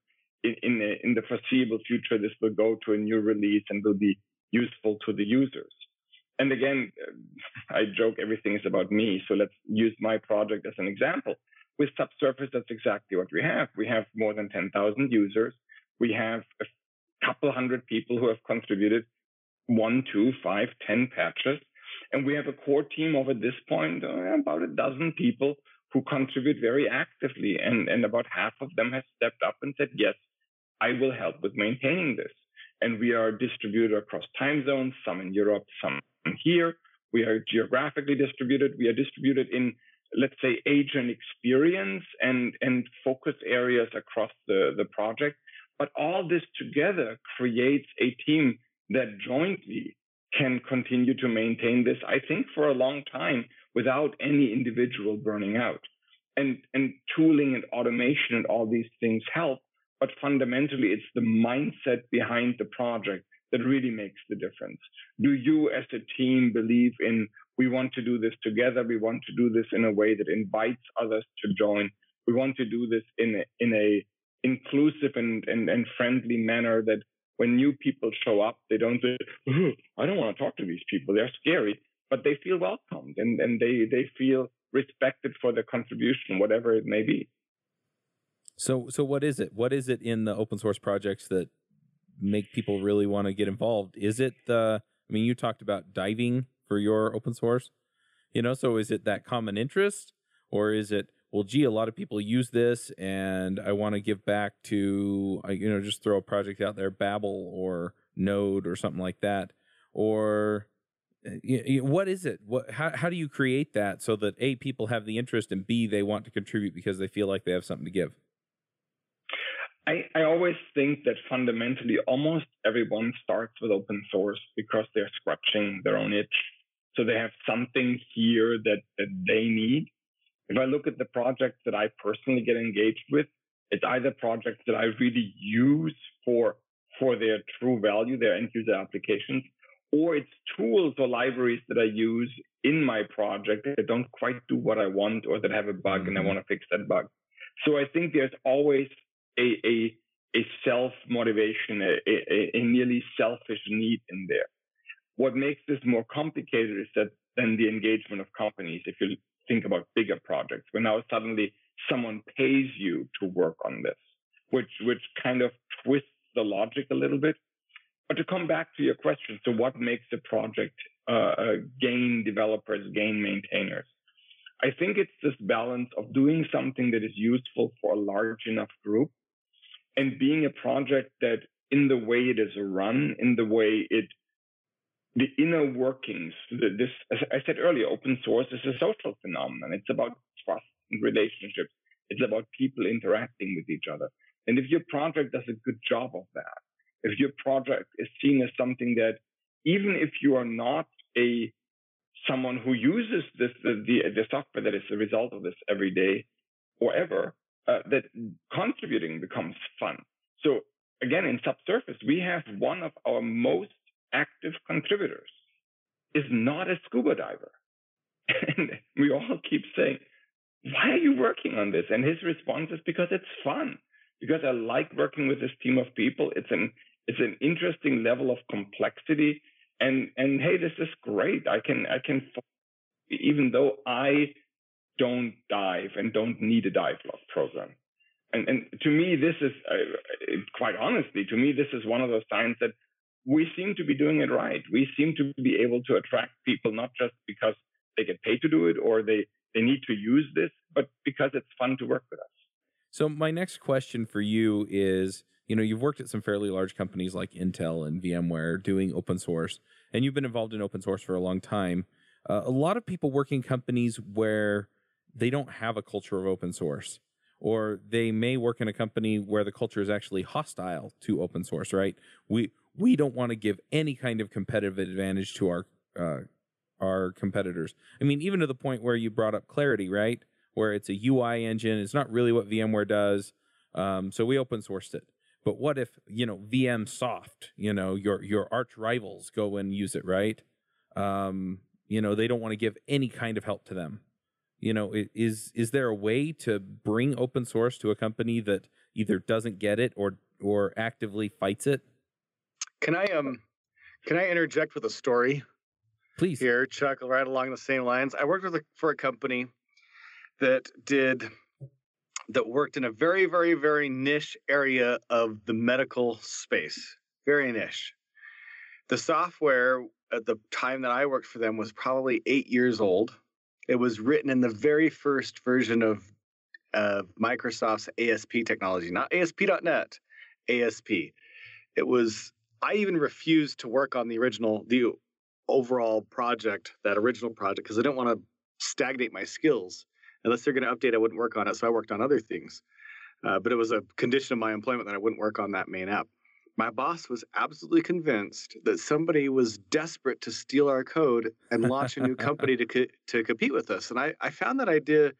in, the, in the foreseeable future, this will go to a new release and will be useful to the users. And again, I joke everything is about me. So let's use my project as an example. With Subsurface, that's exactly what we have. We have more than 10,000 users. We have a couple hundred people who have contributed one, two, five, ten patches. And we have a core team of at this point, uh, about a dozen people who contribute very actively. And, and about half of them have stepped up and said, yes, I will help with maintaining this. And we are distributed across time zones, some in Europe, some here. We are geographically distributed. We are distributed in, let's say, age and experience and, and focus areas across the, the project. But all this together creates a team that jointly can continue to maintain this, I think, for a long time without any individual burning out. And, and tooling and automation and all these things help but fundamentally it's the mindset behind the project that really makes the difference. Do you as a team believe in we want to do this together, we want to do this in a way that invites others to join. We want to do this in a, in a inclusive and, and, and friendly manner that when new people show up, they don't say, I don't want to talk to these people. They're scary, but they feel welcomed and, and they, they feel respected for their contribution, whatever it may be. So so what is it? What is it in the open source projects that make people really want to get involved? Is it the I mean you talked about diving for your open source, you know, so is it that common interest or is it well, gee, a lot of people use this, and I want to give back to, you know, just throw a project out there, Babel or Node or something like that, or uh, what is it? What how how do you create that so that a people have the interest and b they want to contribute because they feel like they have something to give? I, I always think that fundamentally almost everyone starts with open source because they're scratching their own itch. So they have something here that, that they need. If I look at the projects that I personally get engaged with, it's either projects that I really use for for their true value, their end user applications, or it's tools or libraries that I use in my project that don't quite do what I want or that have a bug and I mm-hmm. want to fix that bug. So I think there's always a a, a self motivation, a, a, a nearly selfish need in there. What makes this more complicated is that then the engagement of companies. If you think about bigger projects, where now suddenly someone pays you to work on this, which which kind of twists the logic a little bit. But to come back to your question, so what makes a project uh, uh, gain developers, gain maintainers? I think it's this balance of doing something that is useful for a large enough group and being a project that in the way it is run, in the way it the inner workings, this, as I said earlier, open source is a social phenomenon. It's about trust and relationships. It's about people interacting with each other. And if your project does a good job of that, if your project is seen as something that, even if you are not a someone who uses this the, the, the software that is the result of this every day or ever, uh, that contributing becomes fun. So again, in subsurface, we have one of our most active contributors is not a scuba diver. And we all keep saying, why are you working on this? And his response is because it's fun, because I like working with this team of people. It's an it's an interesting level of complexity. And and hey, this is great. I can I can even though I don't dive and don't need a dive log program. And and to me, this is uh, quite honestly, to me, this is one of those signs that we seem to be doing it right. We seem to be able to attract people not just because they get paid to do it or they, they need to use this, but because it's fun to work with us. So my next question for you is, you know, you've worked at some fairly large companies like Intel and VMware doing open source, and you've been involved in open source for a long time. Uh, a lot of people work in companies where they don't have a culture of open source or they may work in a company where the culture is actually hostile to open source right we we don't want to give any kind of competitive advantage to our uh, our competitors. I mean, even to the point where you brought up Clarity, right? Where it's a UI engine. It's not really what VMware does. Um, so we open sourced it. But what if you know VM Soft? You know your your arch rivals go and use it, right? Um, you know they don't want to give any kind of help to them. You know, is is there a way to bring open source to a company that either doesn't get it or or actively fights it? Can I um can I interject with a story? Please. Here, Chuck, right along the same lines. I worked with a, for a company that did that worked in a very, very, very niche area of the medical space. Very niche. The software at the time that I worked for them was probably eight years old. It was written in the very first version of uh, Microsoft's ASP technology, not ASP.NET, ASP. It was I even refused to work on the original, the overall project, that original project, because I didn't want to stagnate my skills. Unless they're going to update, I wouldn't work on it. So I worked on other things. Uh, but it was a condition of my employment that I wouldn't work on that main app. My boss was absolutely convinced that somebody was desperate to steal our code and launch a new company to co- to compete with us. And I, I found that idea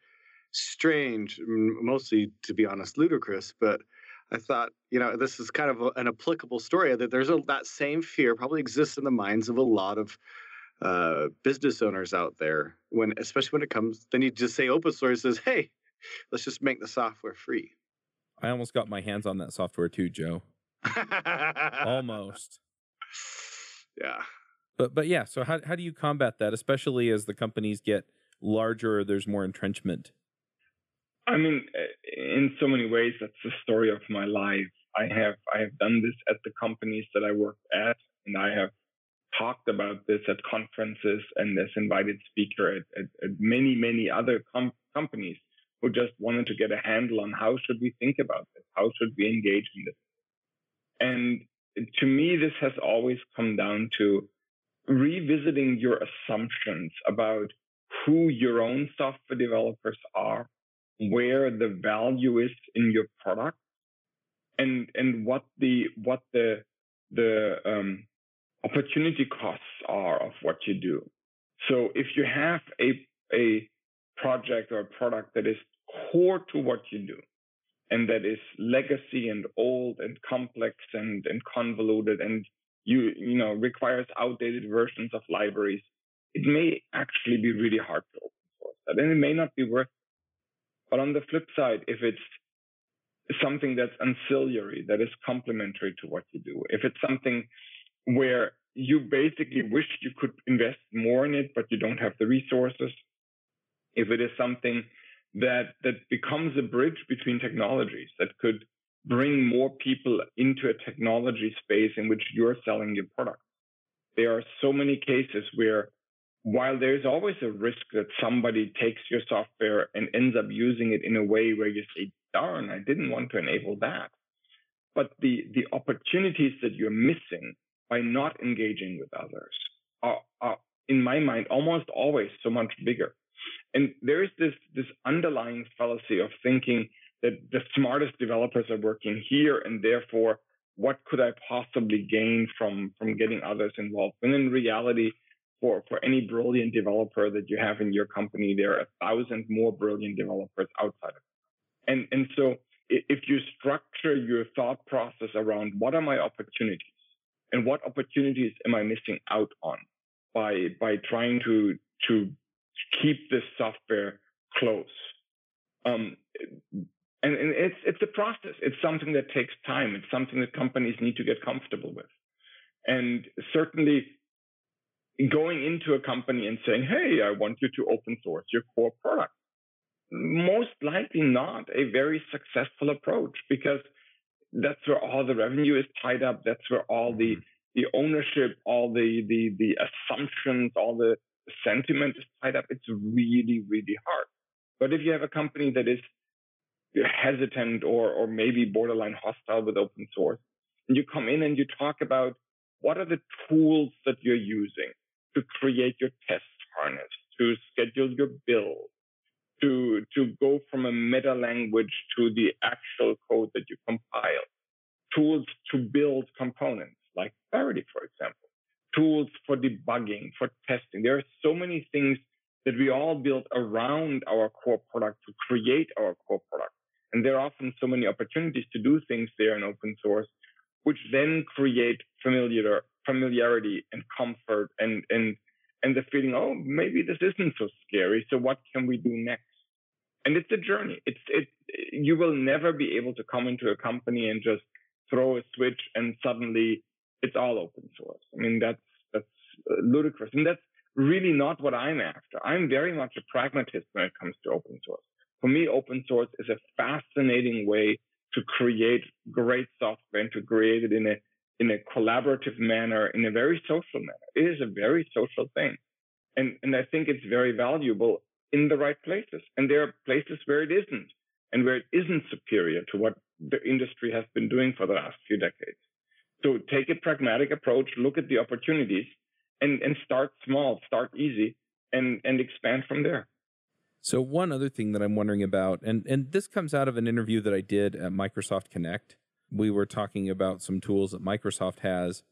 strange, mostly to be honest, ludicrous. But I thought, you know, this is kind of a, an applicable story that there's a, that same fear probably exists in the minds of a lot of uh, business owners out there. When, especially when it comes, then you just say open source says, "Hey, let's just make the software free." I almost got my hands on that software too, Joe. almost. Yeah. But but yeah. So how how do you combat that, especially as the companies get larger? There's more entrenchment. I mean, eh, in so many ways, that's the story of my life. I have I have done this at the companies that I worked at, and I have talked about this at conferences and as invited speaker at, at, at many many other com- companies who just wanted to get a handle on how should we think about this? How should we engage in this? And to me, this has always come down to revisiting your assumptions about who your own software developers are, where the value is in your product, and and what the what the the um, opportunity costs are of what you do. So if you have a a project or a product that is core to what you do, and that is legacy and old and complex and, and convoluted and you you know requires outdated versions of libraries, it may actually be really hard to open source that, and it may not be worth. But on the flip side, if it's something that's ancillary, that is complementary to what you do, if it's something where you basically wish you could invest more in it, but you don't have the resources, if it is something that that becomes a bridge between technologies that could bring more people into a technology space in which you're selling your product. There are so many cases where while there's always a risk that somebody takes your software and ends up using it in a way where you say, darn, I didn't want to enable that. But the, the opportunities that you're missing by not engaging with others are, are, in my mind, almost always so much bigger. And there is this this underlying fallacy of thinking that the smartest developers are working here, and therefore, what could I possibly gain from from getting others involved? And in reality, for for any brilliant developer that you have in your company, there are a thousand more brilliant developers outside of it. And and so if you structure your thought process around what are my opportunities and what opportunities am I missing out on by by trying to to keep this software close. Um, and, and it's it's a process. It's something that takes time. It's something that companies need to get comfortable with. And certainly, going into a company and saying, "Hey, I want you to open source your core product," most likely not a very successful approach because that's where all the revenue is tied up. That's where all the mm-hmm. the ownership, all the the the assumptions, all the sentiment is tied up, it's really, really hard. But if you have a company that is hesitant or, or maybe borderline hostile with open source, and you come in and you talk about what are the tools that you're using to create your test harness, to schedule your build, to, to go from a meta language to the actual code that you compile, tools to build components like Clarity, for example tools for debugging, for testing. There are so many things that we all build around our core product to create our core product. And there are often so many opportunities to do things there in open source, which then create familiar familiarity and comfort and and and the feeling, oh, maybe this isn't so scary. So what can we do next? And it's a journey. It's it you will never be able to come into a company and just throw a switch and suddenly it's all open source. I mean, that's that's uh, ludicrous, and that's really not what I'm after. I'm very much a pragmatist when it comes to open source. For me, open source is a fascinating way to create great software and to create it in a in a collaborative manner, in a very social manner. It is a very social thing, and and I think it's very valuable in the right places. And there are places where it isn't, and where it isn't superior to what the industry has been doing for the last few decades. So take a pragmatic approach, look at the opportunities, and and start small, start easy, and and expand from there. So one other thing that I'm wondering about, and and this comes out of an interview that I did at Microsoft Connect. We were talking about some tools that Microsoft has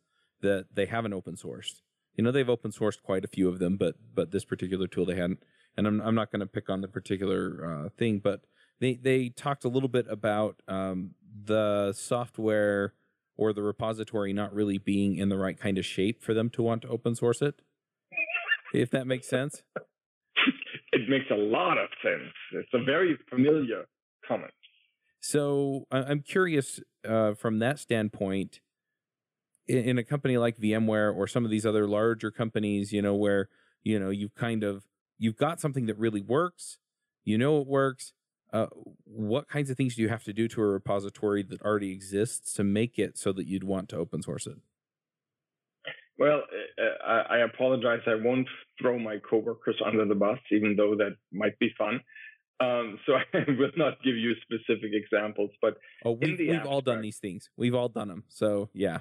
that they haven't open sourced. You know, they've open sourced quite a few of them, but but this particular tool they hadn't. And I'm I'm not going to pick on the particular uh, thing, but they they talked a little bit about um, the software or the repository not really being in the right kind of shape for them to want to open source it. if that makes sense. it makes a lot of sense. It's a very familiar comment. So I'm curious uh, from that standpoint, in a company like VMware or some of these other larger companies, you know, where you know you've kind of you've got something that really works, you know it works, uh, what kinds of things do you have to do to a repository that already exists to make it so that you'd want to open source it? Well, uh, I apologize. I won't throw my coworkers under the bus, even though that might be fun. Um, so I will not give you specific examples, but oh, we've, we've abstract, all done these things. We've all done them. So yeah.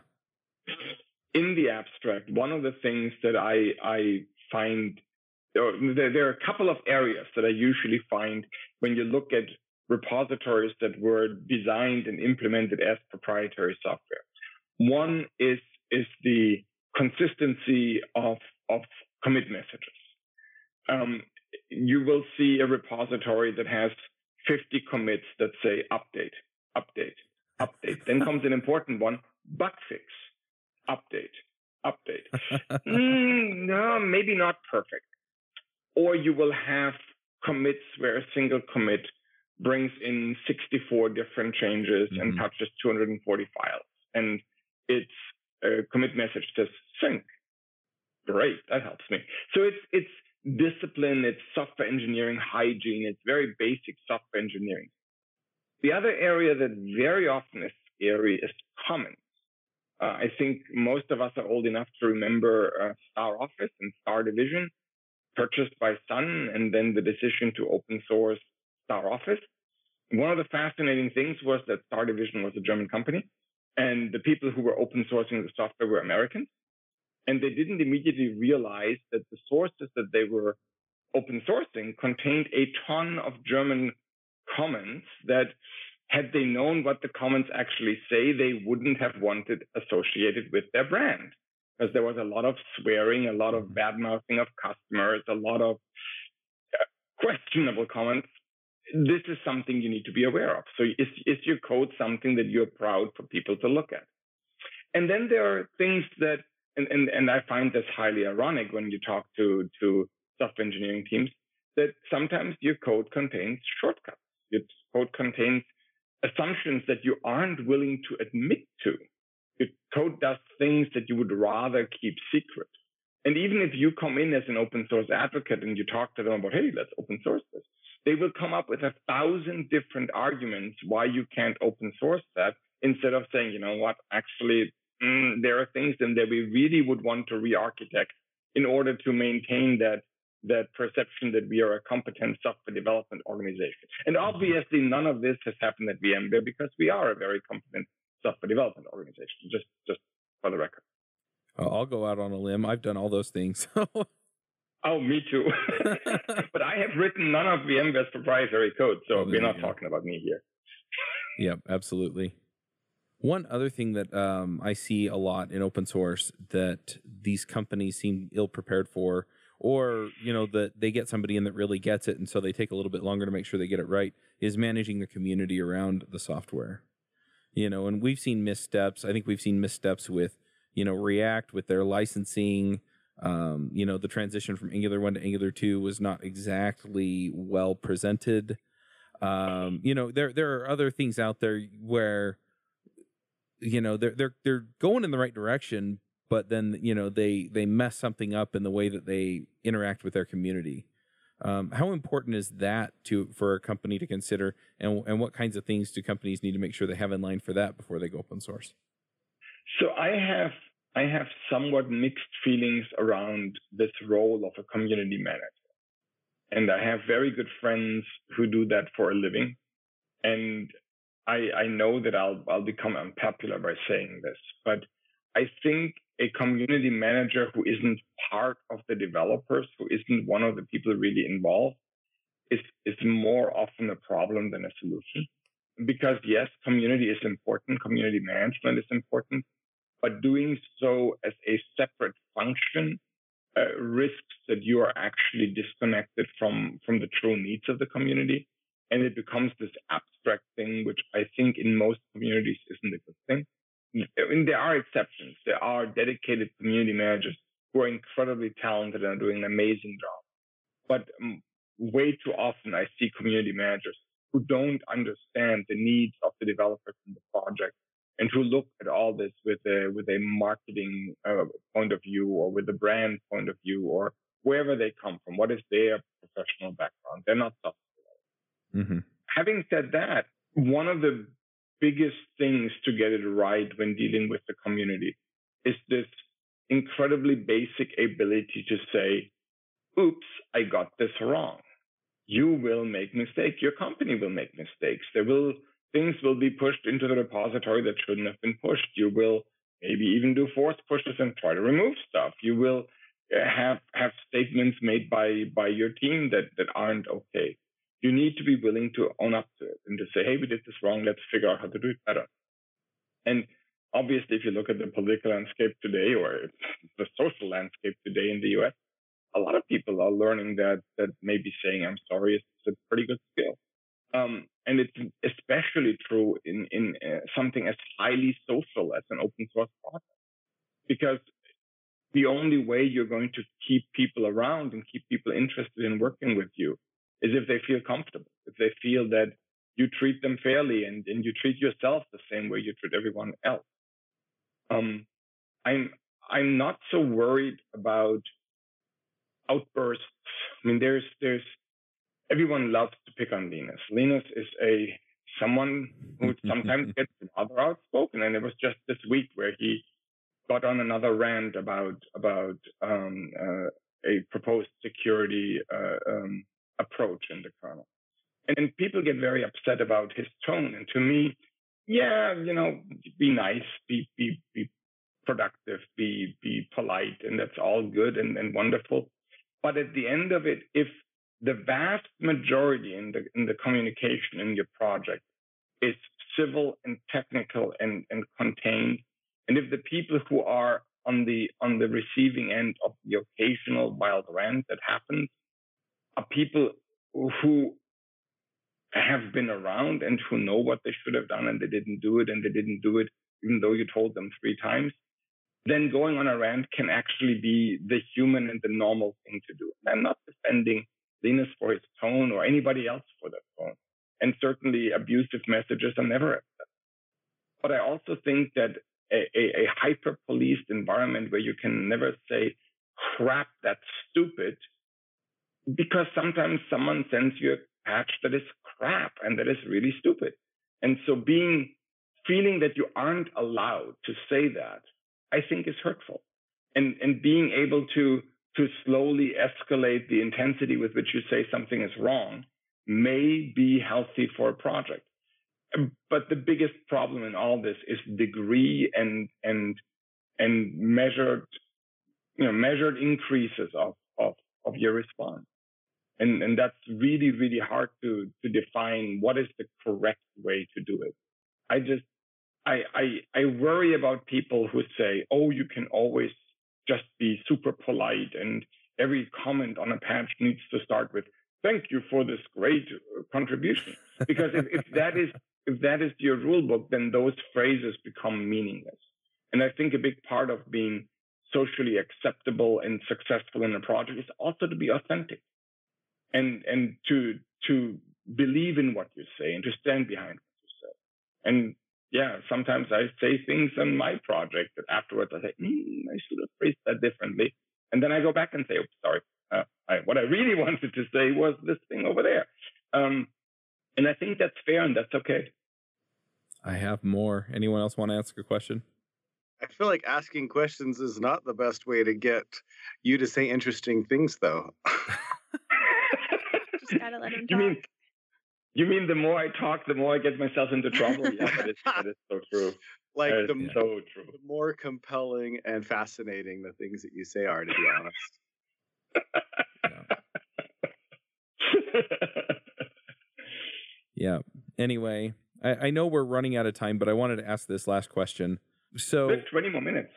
In the abstract, one of the things that I I find there, there are a couple of areas that I usually find when you look at repositories that were designed and implemented as proprietary software. One is is the consistency of of commit messages. Um, you will see a repository that has 50 commits that say update, update, update. then comes an important one, bug fix, update, update. mm, no, maybe not perfect. Or you will have commits where a single commit brings in 64 different changes mm-hmm. and touches 240 files. And its a commit message says sync. Great, that helps me. So it's it's discipline, it's software engineering hygiene, it's very basic software engineering. The other area that very often is scary is comments. Uh, I think most of us are old enough to remember uh, Star Office and Star Division, purchased by Sun, and then the decision to open source Star Office. One of the fascinating things was that Star Division was a German company, and the people who were open sourcing the software were Americans. And they didn't immediately realize that the sources that they were open sourcing contained a ton of German comments that had they known what the comments actually say, they wouldn't have wanted associated with their brand. Because there was a lot of swearing, a lot of mm-hmm. bad mouthing of customers, a lot of uh, questionable comments. This is something you need to be aware of. So is, is your code something that you're proud for people to look at? And then there are things that and, and, and I find this highly ironic when you talk to, to software engineering teams that sometimes your code contains shortcuts. Your code contains assumptions that you aren't willing to admit to. Your code does things that you would rather keep secret. And even if you come in as an open source advocate and you talk to them about, hey, let's open source this, they will come up with a thousand different arguments why you can't open source that instead of saying, you know what, actually, mm, there are things in there we really would want to re-architect in order to maintain that that perception that we are a competent software development organization. And obviously, none of this has happened at VMware because we are a very competent software development organization. Just just for the record. I'll go out on a limb. I've done all those things. oh, me too. but I have written none of VMware's proprietary code, so oh, we're not talking about me here. yep, absolutely. One other thing that um, I see a lot in open source that these companies seem ill prepared for, or you know that they get somebody in that really gets it, and so they take a little bit longer to make sure they get it right, is managing the community around the software. You know, and we've seen missteps. I think we've seen missteps with you know React with their licensing. Um, you know, the transition from Angular one to Angular two was not exactly well presented. Um, you know, there there are other things out there where you know they're they're they're going in the right direction but then you know they they mess something up in the way that they interact with their community um, how important is that to for a company to consider? And and what kinds of things do companies need to make sure they have in line for that before they go open source? So i have i have somewhat mixed feelings around this role of a community manager. And i have very good friends who do that for a living. And I, I know that I'll I'll become unpopular by saying this, but I think a community manager who isn't part of the developers, who isn't one of the people really involved, is is more often a problem than a solution. Because yes, community is important, community management is important, but doing so as a separate function uh, risks that you are actually disconnected from from the true needs of the community and it becomes this abstract thing, which I think in most communities isn't a good thing. I mean, there are exceptions. There are dedicated community managers who are incredibly talented and are doing an amazing job. But um, way too often, I see community managers who don't understand the needs of the developers in the project and who look at all this with a with a marketing uh, point of view or with a brand point of view or wherever they come from. What is their professional background? They're not software Mm-hmm. Having said that, one of the biggest things to get it right when dealing with the community is this incredibly basic ability to say, oops, I got this wrong. you will make mistakes. Your company will make mistakes. There will things will be pushed into the repository that shouldn't have been pushed. You will maybe even do force pushes and try to remove stuff. You will uh, have have statements made by by your team that that aren't okay. You need to be willing to own up to it and to say, hey, we did this wrong. Let's figure out how to do it better. And obviously, if you look at the political landscape today or the social landscape today in the US, a lot of people are learning that that maybe saying I'm sorry is a pretty good skill. Um, and it's especially true in in uh, something as highly social as an open source project, because the only way you're going to keep people around and keep people interested in working with you is if they feel comfortable, if they feel that you treat them fairly and, and you treat yourself the same way you treat everyone else. Um, I'm I'm not so worried about outbursts. I mean, there's there's everyone loves to pick on Linus. Linus is a someone who sometimes gets rather outspoken, and it was just this week where he got on another rant about about um, uh, a proposed security uh, um, approach in the kernel, and, and people get very upset about his tone. And to me, yeah, you know, be nice, be be be productive, be be polite, and that's all good and, and wonderful. But at the end of it, if the vast majority in the in the communication in your project is civil and technical and, and contained, and if the people who are on the on the receiving end of the occasional wild rant that happens are people who have been around and who know what they should have done and they didn't do it and they didn't do it even though you told them three times, then going on a rant can actually be the human and the normal thing to do. I'm not defending Linus for his tone or anybody else for that tone. And certainly abusive messages are never accepted. But I also think that a, a, a hyper policed environment where you can never say, crap, that's stupid, because sometimes someone sends you a patch that is crap and that is really stupid. And so being feeling that you aren't allowed to say that, I think is hurtful. And and being able to to slowly escalate the intensity with which you say something is wrong may be healthy for a project. But the biggest problem in all this is degree and and and measured you know measured increases of of of your response and and that's really really hard to to define what is the correct way to do it. I just i i i worry about people who say oh you can always just be super polite and every comment on a patch needs to start with thank you for this great uh, contribution because if, if that is if that is your rule book then those phrases become meaningless. And i think a big part of being socially acceptable and successful in a project is also to be authentic and and to to believe in what you say and to stand behind what you say. And yeah, sometimes I say things in my project that afterwards I say, mm, I should have phrased that differently. And then I go back and say, oh, sorry. Uh, I, what I really wanted to say was this thing over there. Um, and I think that's fair and that's okay. I have more. Anyone else want to ask a question? I feel like asking questions is not the best way to get you to say interesting things, though. Just gotta let him talk. You mean, you mean the more I talk, the more I get myself into trouble? yeah, that is, that is so true. Like the, so true. the more compelling and fascinating the things that you say are, to be honest. yeah. Anyway, I, I know we're running out of time, but I wanted to ask this last question. So There's 20 more minutes.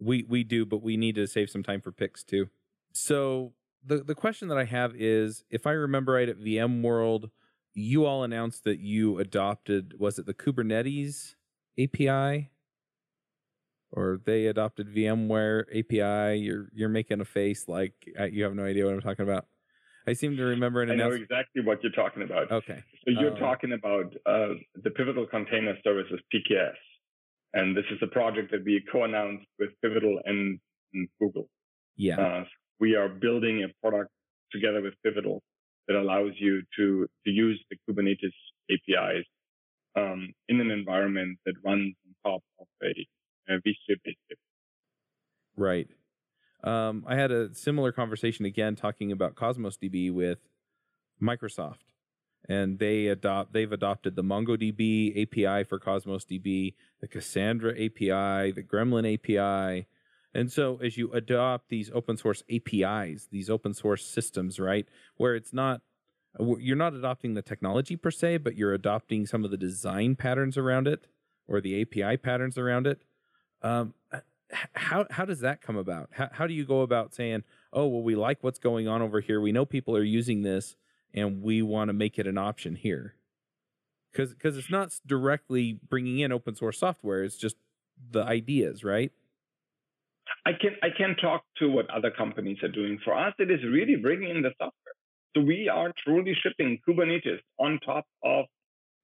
We we do, but we need to save some time for picks too. So the the question that I have is, if I remember right, at VMworld, you all announced that you adopted was it the Kubernetes API, or they adopted VMware API? You're you're making a face like you have no idea what I'm talking about. I seem to remember an I know exactly what you're talking about. Okay. So you're uh, talking about uh, the Pivotal Container Services PKS, and this is a project that we co-announced with Pivotal and, and Google. Yeah. Uh, we are building a product together with Pivotal that allows you to, to use the Kubernetes APIs um, in an environment that runs on top of a, a vSphere based Right. Um, I had a similar conversation again talking about Cosmos DB with Microsoft, and they adopt they've adopted the MongoDB API for Cosmos DB, the Cassandra API, the Gremlin API. And so as you adopt these open source APIs, these open source systems, right, where it's not you're not adopting the technology per se, but you're adopting some of the design patterns around it or the API patterns around it. Um, how how does that come about? How how do you go about saying, "Oh, well we like what's going on over here. We know people are using this and we want to make it an option here." Cuz cuz it's not directly bringing in open source software, it's just the ideas, right? I can I can talk to what other companies are doing. For us, it is really bringing in the software. So we are truly shipping Kubernetes on top of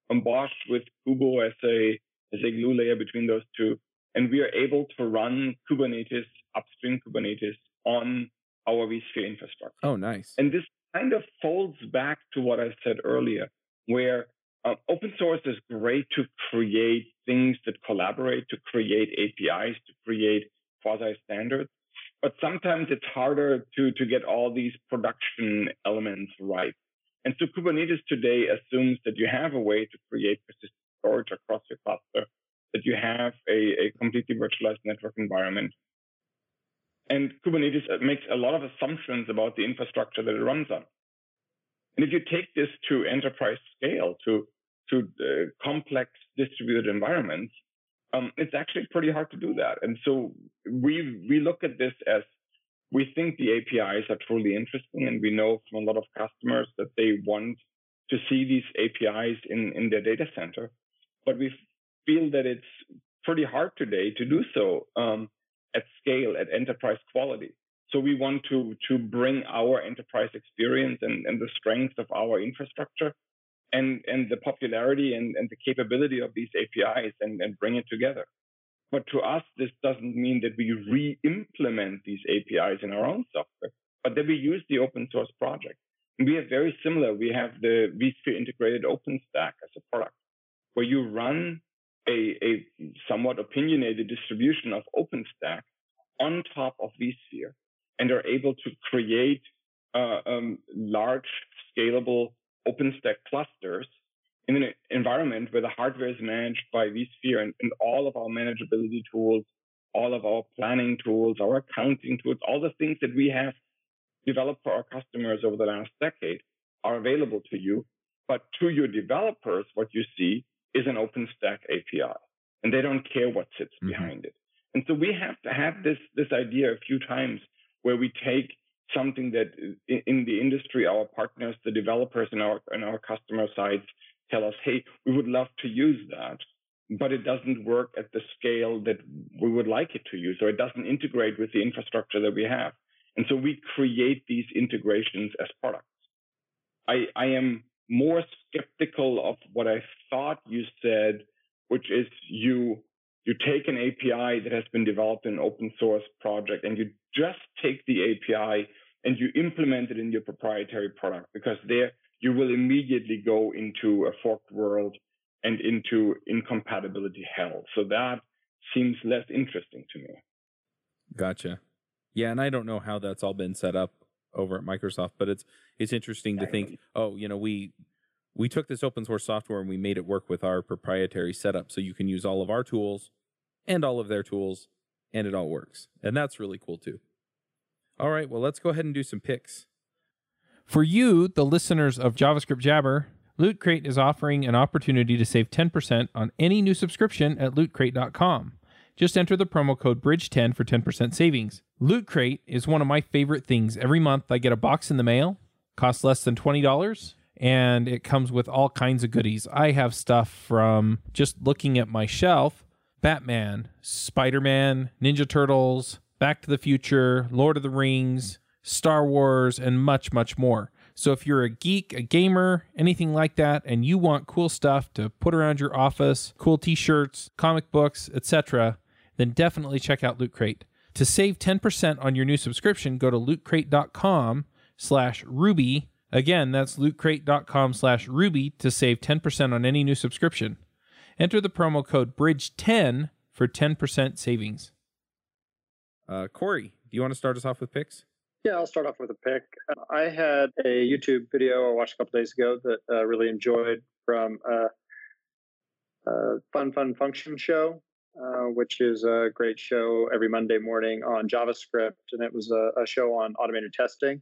BOSH with Kubo as a as a glue layer between those two and we are able to run Kubernetes, upstream Kubernetes on our vSphere infrastructure. Oh, nice. And this kind of folds back to what I said earlier, where uh, open source is great to create things that collaborate, to create APIs, to create quasi standards. But sometimes it's harder to, to get all these production elements right. And so Kubernetes today assumes that you have a way to create persistent storage across your cluster that you have a, a completely virtualized network environment. And Kubernetes uh, makes a lot of assumptions about the infrastructure that it runs on. And if you take this to enterprise scale, to to uh, complex distributed environments, um, it's actually pretty hard to do that. And so we we look at this as we think the APIs are truly interesting, and we know from a lot of customers that they want to see these APIs in in their data center. But we feel that it's pretty hard today to do so um, at scale, at enterprise quality. So we want to to bring our enterprise experience and, and the strength of our infrastructure and, and the popularity and, and the capability of these APIs and, and bring it together. But to us, this doesn't mean that we re-implement these APIs in our own software, but that we use the open source project. And we have very similar. We have the vSphere integrated OpenStack as a product, where you run a, a somewhat opinionated distribution of OpenStack on top of vSphere and are able to create uh, um, large, scalable OpenStack clusters in an environment where the hardware is managed by vSphere and, and all of our manageability tools, all of our planning tools, our accounting tools, all the things that we have developed for our customers over the last decade are available to you. But to your developers, what you see is an OpenStack API, and they don't care what sits mm-hmm. behind it. And so we have to have this this idea a few times where we take something that in the industry, our partners, the developers and our in our customer sites tell us, hey, we would love to use that, but it doesn't work at the scale that we would like it to use, or it doesn't integrate with the infrastructure that we have. And so we create these integrations as products. I, I am more skeptical of what I thought you said, which is you you take an API that has been developed in an open source project and you just take the API and you implement it in your proprietary product because there you will immediately go into a forked world and into incompatibility hell. So that seems less interesting to me. Gotcha. Yeah, and I don't know how that's all been set up over at Microsoft, but it's it's interesting to think, oh, you know, we we took this open source software and we made it work with our proprietary setup so you can use all of our tools and all of their tools and it all works. And that's really cool too. All right, well, let's go ahead and do some picks. For you, the listeners of JavaScript Jabber, Loot Crate is offering an opportunity to save 10% on any new subscription at lootcrate.com. Just enter the promo code BRIDGE10 for 10% savings. Loot Crate is one of my favorite things. Every month I get a box in the mail, costs less than $20, and it comes with all kinds of goodies. I have stuff from just looking at my shelf Batman, Spider Man, Ninja Turtles, Back to the Future, Lord of the Rings, Star Wars, and much, much more. So if you're a geek, a gamer, anything like that, and you want cool stuff to put around your office, cool t-shirts, comic books, etc., then definitely check out Loot Crate. To save 10% on your new subscription, go to lootcrate.com slash ruby. Again, that's lootcrate.com slash ruby to save 10% on any new subscription. Enter the promo code BRIDGE10 for 10% savings. Uh, Corey, do you want to start us off with picks? Yeah, I'll start off with a pick. I had a YouTube video I watched a couple days ago that I uh, really enjoyed from uh, uh, Fun Fun Function Show, uh, which is a great show every Monday morning on JavaScript, and it was a, a show on automated testing.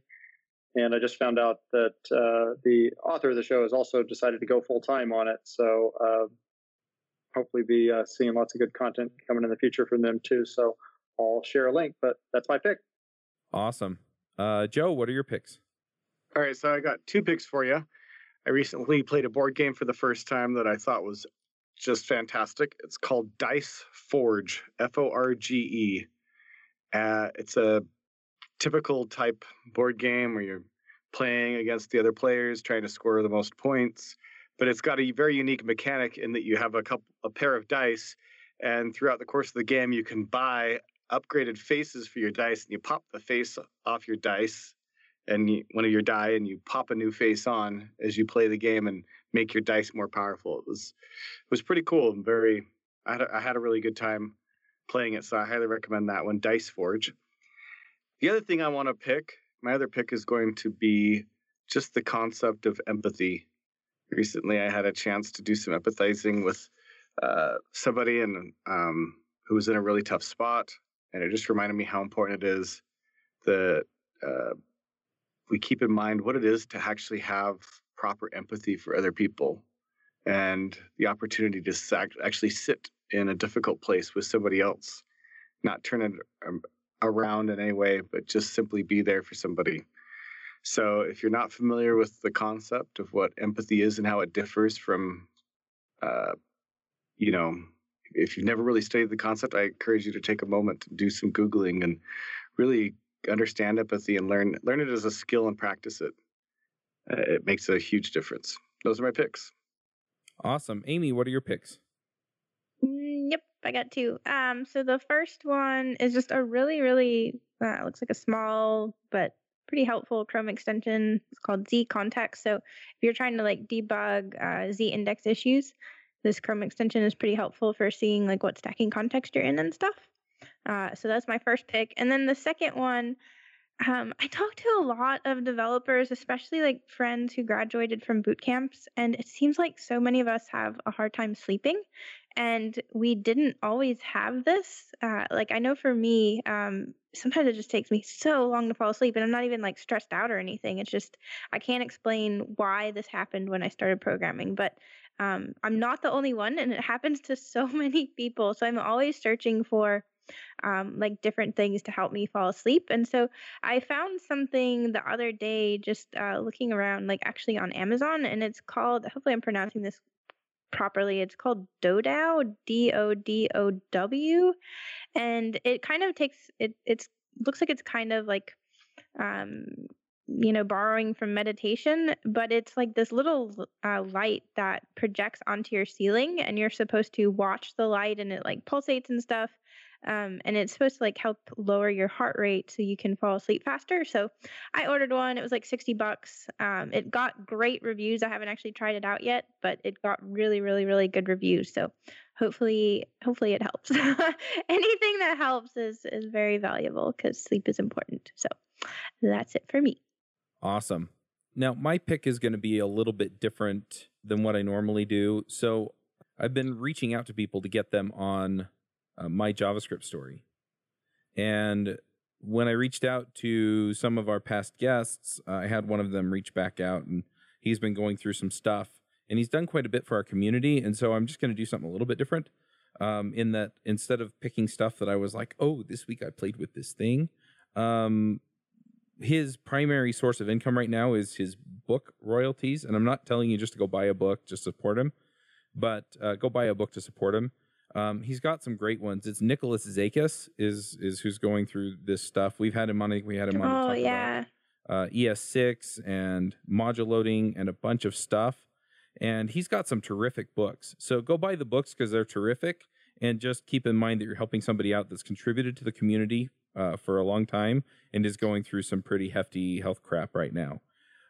And I just found out that uh, the author of the show has also decided to go full time on it. So uh, hopefully, be seeing lots of good content coming in the future from them too. So I'll share a link, but that's my pick. Awesome. Uh, Joe, what are your picks? All right, so I got two picks for you. I recently played a board game for the first time that I thought was just fantastic. It's called Dice Forge, F O R G E. Uh, it's a typical type board game where you're playing against the other players, trying to score the most points. But it's got a very unique mechanic in that you have a couple, a pair of dice, and throughout the course of the game, you can buy upgraded faces for your dice, and you pop the face off your dice and you, one of your die, and you pop a new face on as you play the game and make your dice more powerful. It was it was pretty cool and very. I had a, I had a really good time playing it, so I highly recommend that one, Dice Forge. The other thing I want to pick, my other pick is going to be just the concept of empathy. Recently, I had a chance to do some empathizing with uh, somebody and um, who was in a really tough spot and it just reminded me how important it is that uh, we keep in mind what it is to actually have proper empathy for other people and the opportunity to actually sit in a difficult place with somebody else, not turn it um, around in any way, but just simply be there for somebody. So, if you're not familiar with the concept of what empathy is and how it differs from, uh, you know, if you've never really studied the concept, I encourage you to take a moment to do some googling and really understand empathy and learn learn it as a skill and practice it. Uh, it makes a huge difference. Those are my picks. Awesome, Amy. What are your picks? Mm, yep, I got two. Um, so the first one is just a really, really uh, looks like a small but pretty helpful Chrome extension. It's called Z Context. So if you're trying to like debug uh, Z index issues, this Chrome extension is pretty helpful for seeing like what stacking context you're in and stuff. Uh, so that's my first pick. And then the second one, um, I talked to a lot of developers, especially like friends who graduated from boot camps, and it seems like so many of us have a hard time sleeping. And we didn't always have this. Uh, like, I know for me, um, sometimes it just takes me so long to fall asleep, and I'm not even like stressed out or anything. It's just, I can't explain why this happened when I started programming. But um, I'm not the only one, and it happens to so many people. So I'm always searching for um, like different things to help me fall asleep. And so I found something the other day just uh, looking around, like actually on Amazon, and it's called, hopefully I'm pronouncing this properly, it's called Dodow, D O D O W. And it kind of takes, it it's looks like it's kind of like um you know borrowing from meditation but it's like this little uh, light that projects onto your ceiling and you're supposed to watch the light and it like pulsates and stuff um, and it's supposed to like help lower your heart rate so you can fall asleep faster. So i ordered one it was like 60 bucks um, it got great reviews i haven't actually tried it out yet but it got really really really good reviews so hopefully hopefully it helps. Anything that helps is is very valuable because sleep is important so that's it for me Awesome. Now, my pick is going to be a little bit different than what I normally do. So, I've been reaching out to people to get them on uh, my JavaScript story. And when I reached out to some of our past guests, uh, I had one of them reach back out and he's been going through some stuff and he's done quite a bit for our community. And so I'm just going to do something a little bit different um, in that instead of picking stuff that I was like, oh, this week I played with this thing, um, his primary source of income right now is his book royalties. And I'm not telling you just to go buy a book, just support him, but uh, go buy a book to support him. Um, he's got some great ones. It's Nicholas Zakas is is who's going through this stuff. We've had him on. We had him on. Oh yeah. About, uh, ES6 and module loading and a bunch of stuff. And he's got some terrific books. So go buy the books because they're terrific. And just keep in mind that you're helping somebody out that's contributed to the community uh, for a long time and is going through some pretty hefty health crap right now.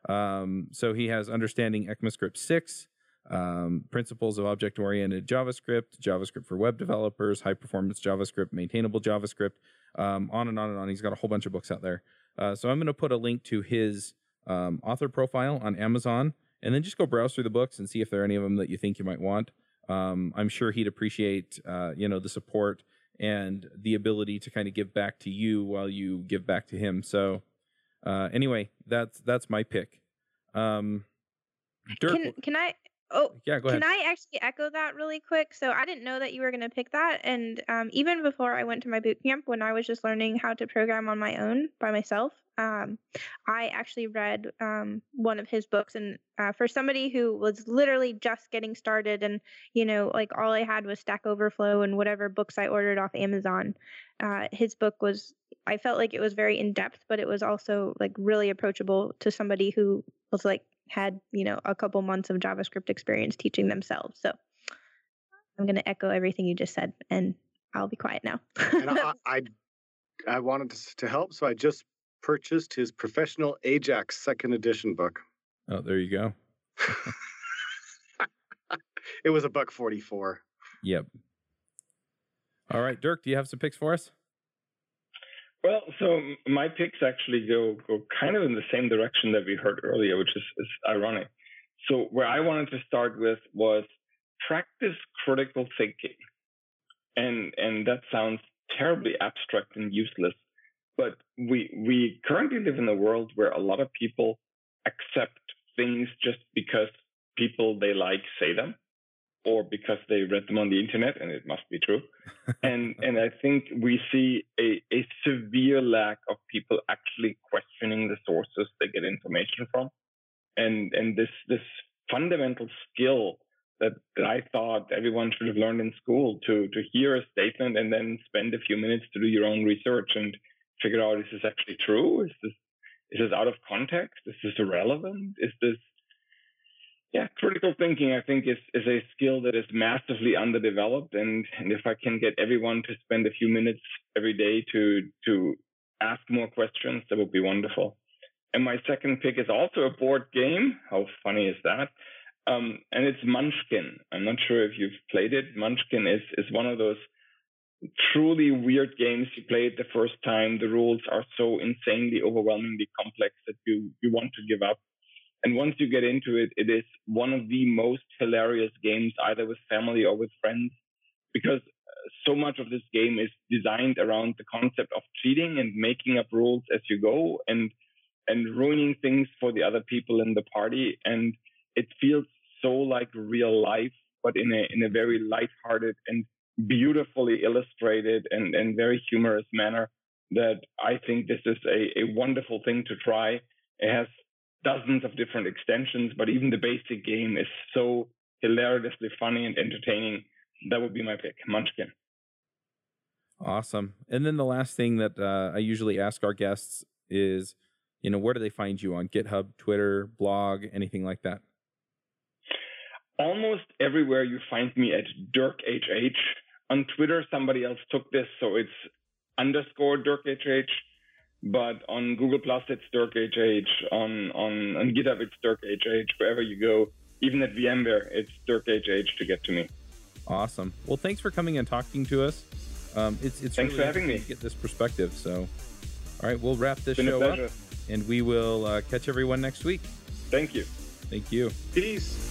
Um, so he has understanding ECMAScript 6, um, principles of object oriented JavaScript, JavaScript for web developers, high performance JavaScript, maintainable JavaScript, um, on and on and on. He's got a whole bunch of books out there. Uh, so I'm going to put a link to his um, author profile on Amazon, and then just go browse through the books and see if there are any of them that you think you might want. Um, I'm sure he'd appreciate, uh, you know, the support and the ability to kind of give back to you while you give back to him. So, uh, anyway, that's that's my pick. Um, Dirk, can, can I Oh, yeah, go ahead. Can I actually echo that really quick? So I didn't know that you were going to pick that, and um, even before I went to my boot camp, when I was just learning how to program on my own by myself, um, I actually read um, one of his books, and uh, for somebody who was literally just getting started, and you know, like all I had was Stack Overflow and whatever books I ordered off Amazon, uh, his book was. I felt like it was very in depth, but it was also like really approachable to somebody who was like had you know a couple months of javascript experience teaching themselves so i'm going to echo everything you just said and i'll be quiet now and I, I, I wanted to help so i just purchased his professional ajax second edition book. Oh there you go. It was a buck 44 yep. All right dirk do you have some picks for us? Well, so my picks actually go go kind of in the same direction that we heard earlier, which is, is ironic. So where I wanted to start with was practice critical thinking. And and that sounds terribly abstract and useless, but we we currently live in a world where a lot of people accept things just because people they like say them or because they read them on the internet, and it must be true. and and I think we see a, a severe lack of people actually questioning the sources they get information from, and and this this fundamental skill that, that I thought everyone should have learned in school to to hear a statement and then spend a few minutes to do your own research and figure out is this actually true? Is this is this out of context? Is this irrelevant? Is this yeah, critical thinking, I think, is, is a skill that is massively underdeveloped. And, and if I can get everyone to spend a few minutes every day to, to ask more questions, that would be wonderful. And my second pick is also a board game. How funny is that? Um, and it's Munchkin. I'm not sure if you've played it. Munchkin is, is one of those truly weird games. You play it the first time. The rules are so insanely overwhelmingly complex that you, you want to give up. And once you get into it, it is one of the most hilarious games, either with family or with friends, because uh, so much of this game is designed around the concept of cheating and making up rules as you go and and ruining things for the other people in the party. And it feels so like real life, but in a in a very lighthearted and beautifully illustrated and, and very humorous manner that I think this is a, a wonderful thing to try. It has dozens of different extensions, but even the basic game is so hilariously funny and entertaining. That would be my pick, Munchkin. Awesome. And then the last thing that uh, I usually ask our guests is, you know, where do they find you on GitHub, Twitter, blog, anything like that? Almost everywhere you find me at DirkHH. On Twitter, somebody else took this, so it's underscore DirkHH. But on Google Plus, it's Dirk HH. On, on, on GitHub, it's Dirk HH. Wherever you go, even at VMware, it's Dirk HH to get to me. Awesome. Well, thanks for coming and talking to us. Um, it's it's thanks really for having me. To get this perspective. So, all right, we'll wrap this show up, and we will uh, catch everyone next week. Thank you. Thank you. Peace.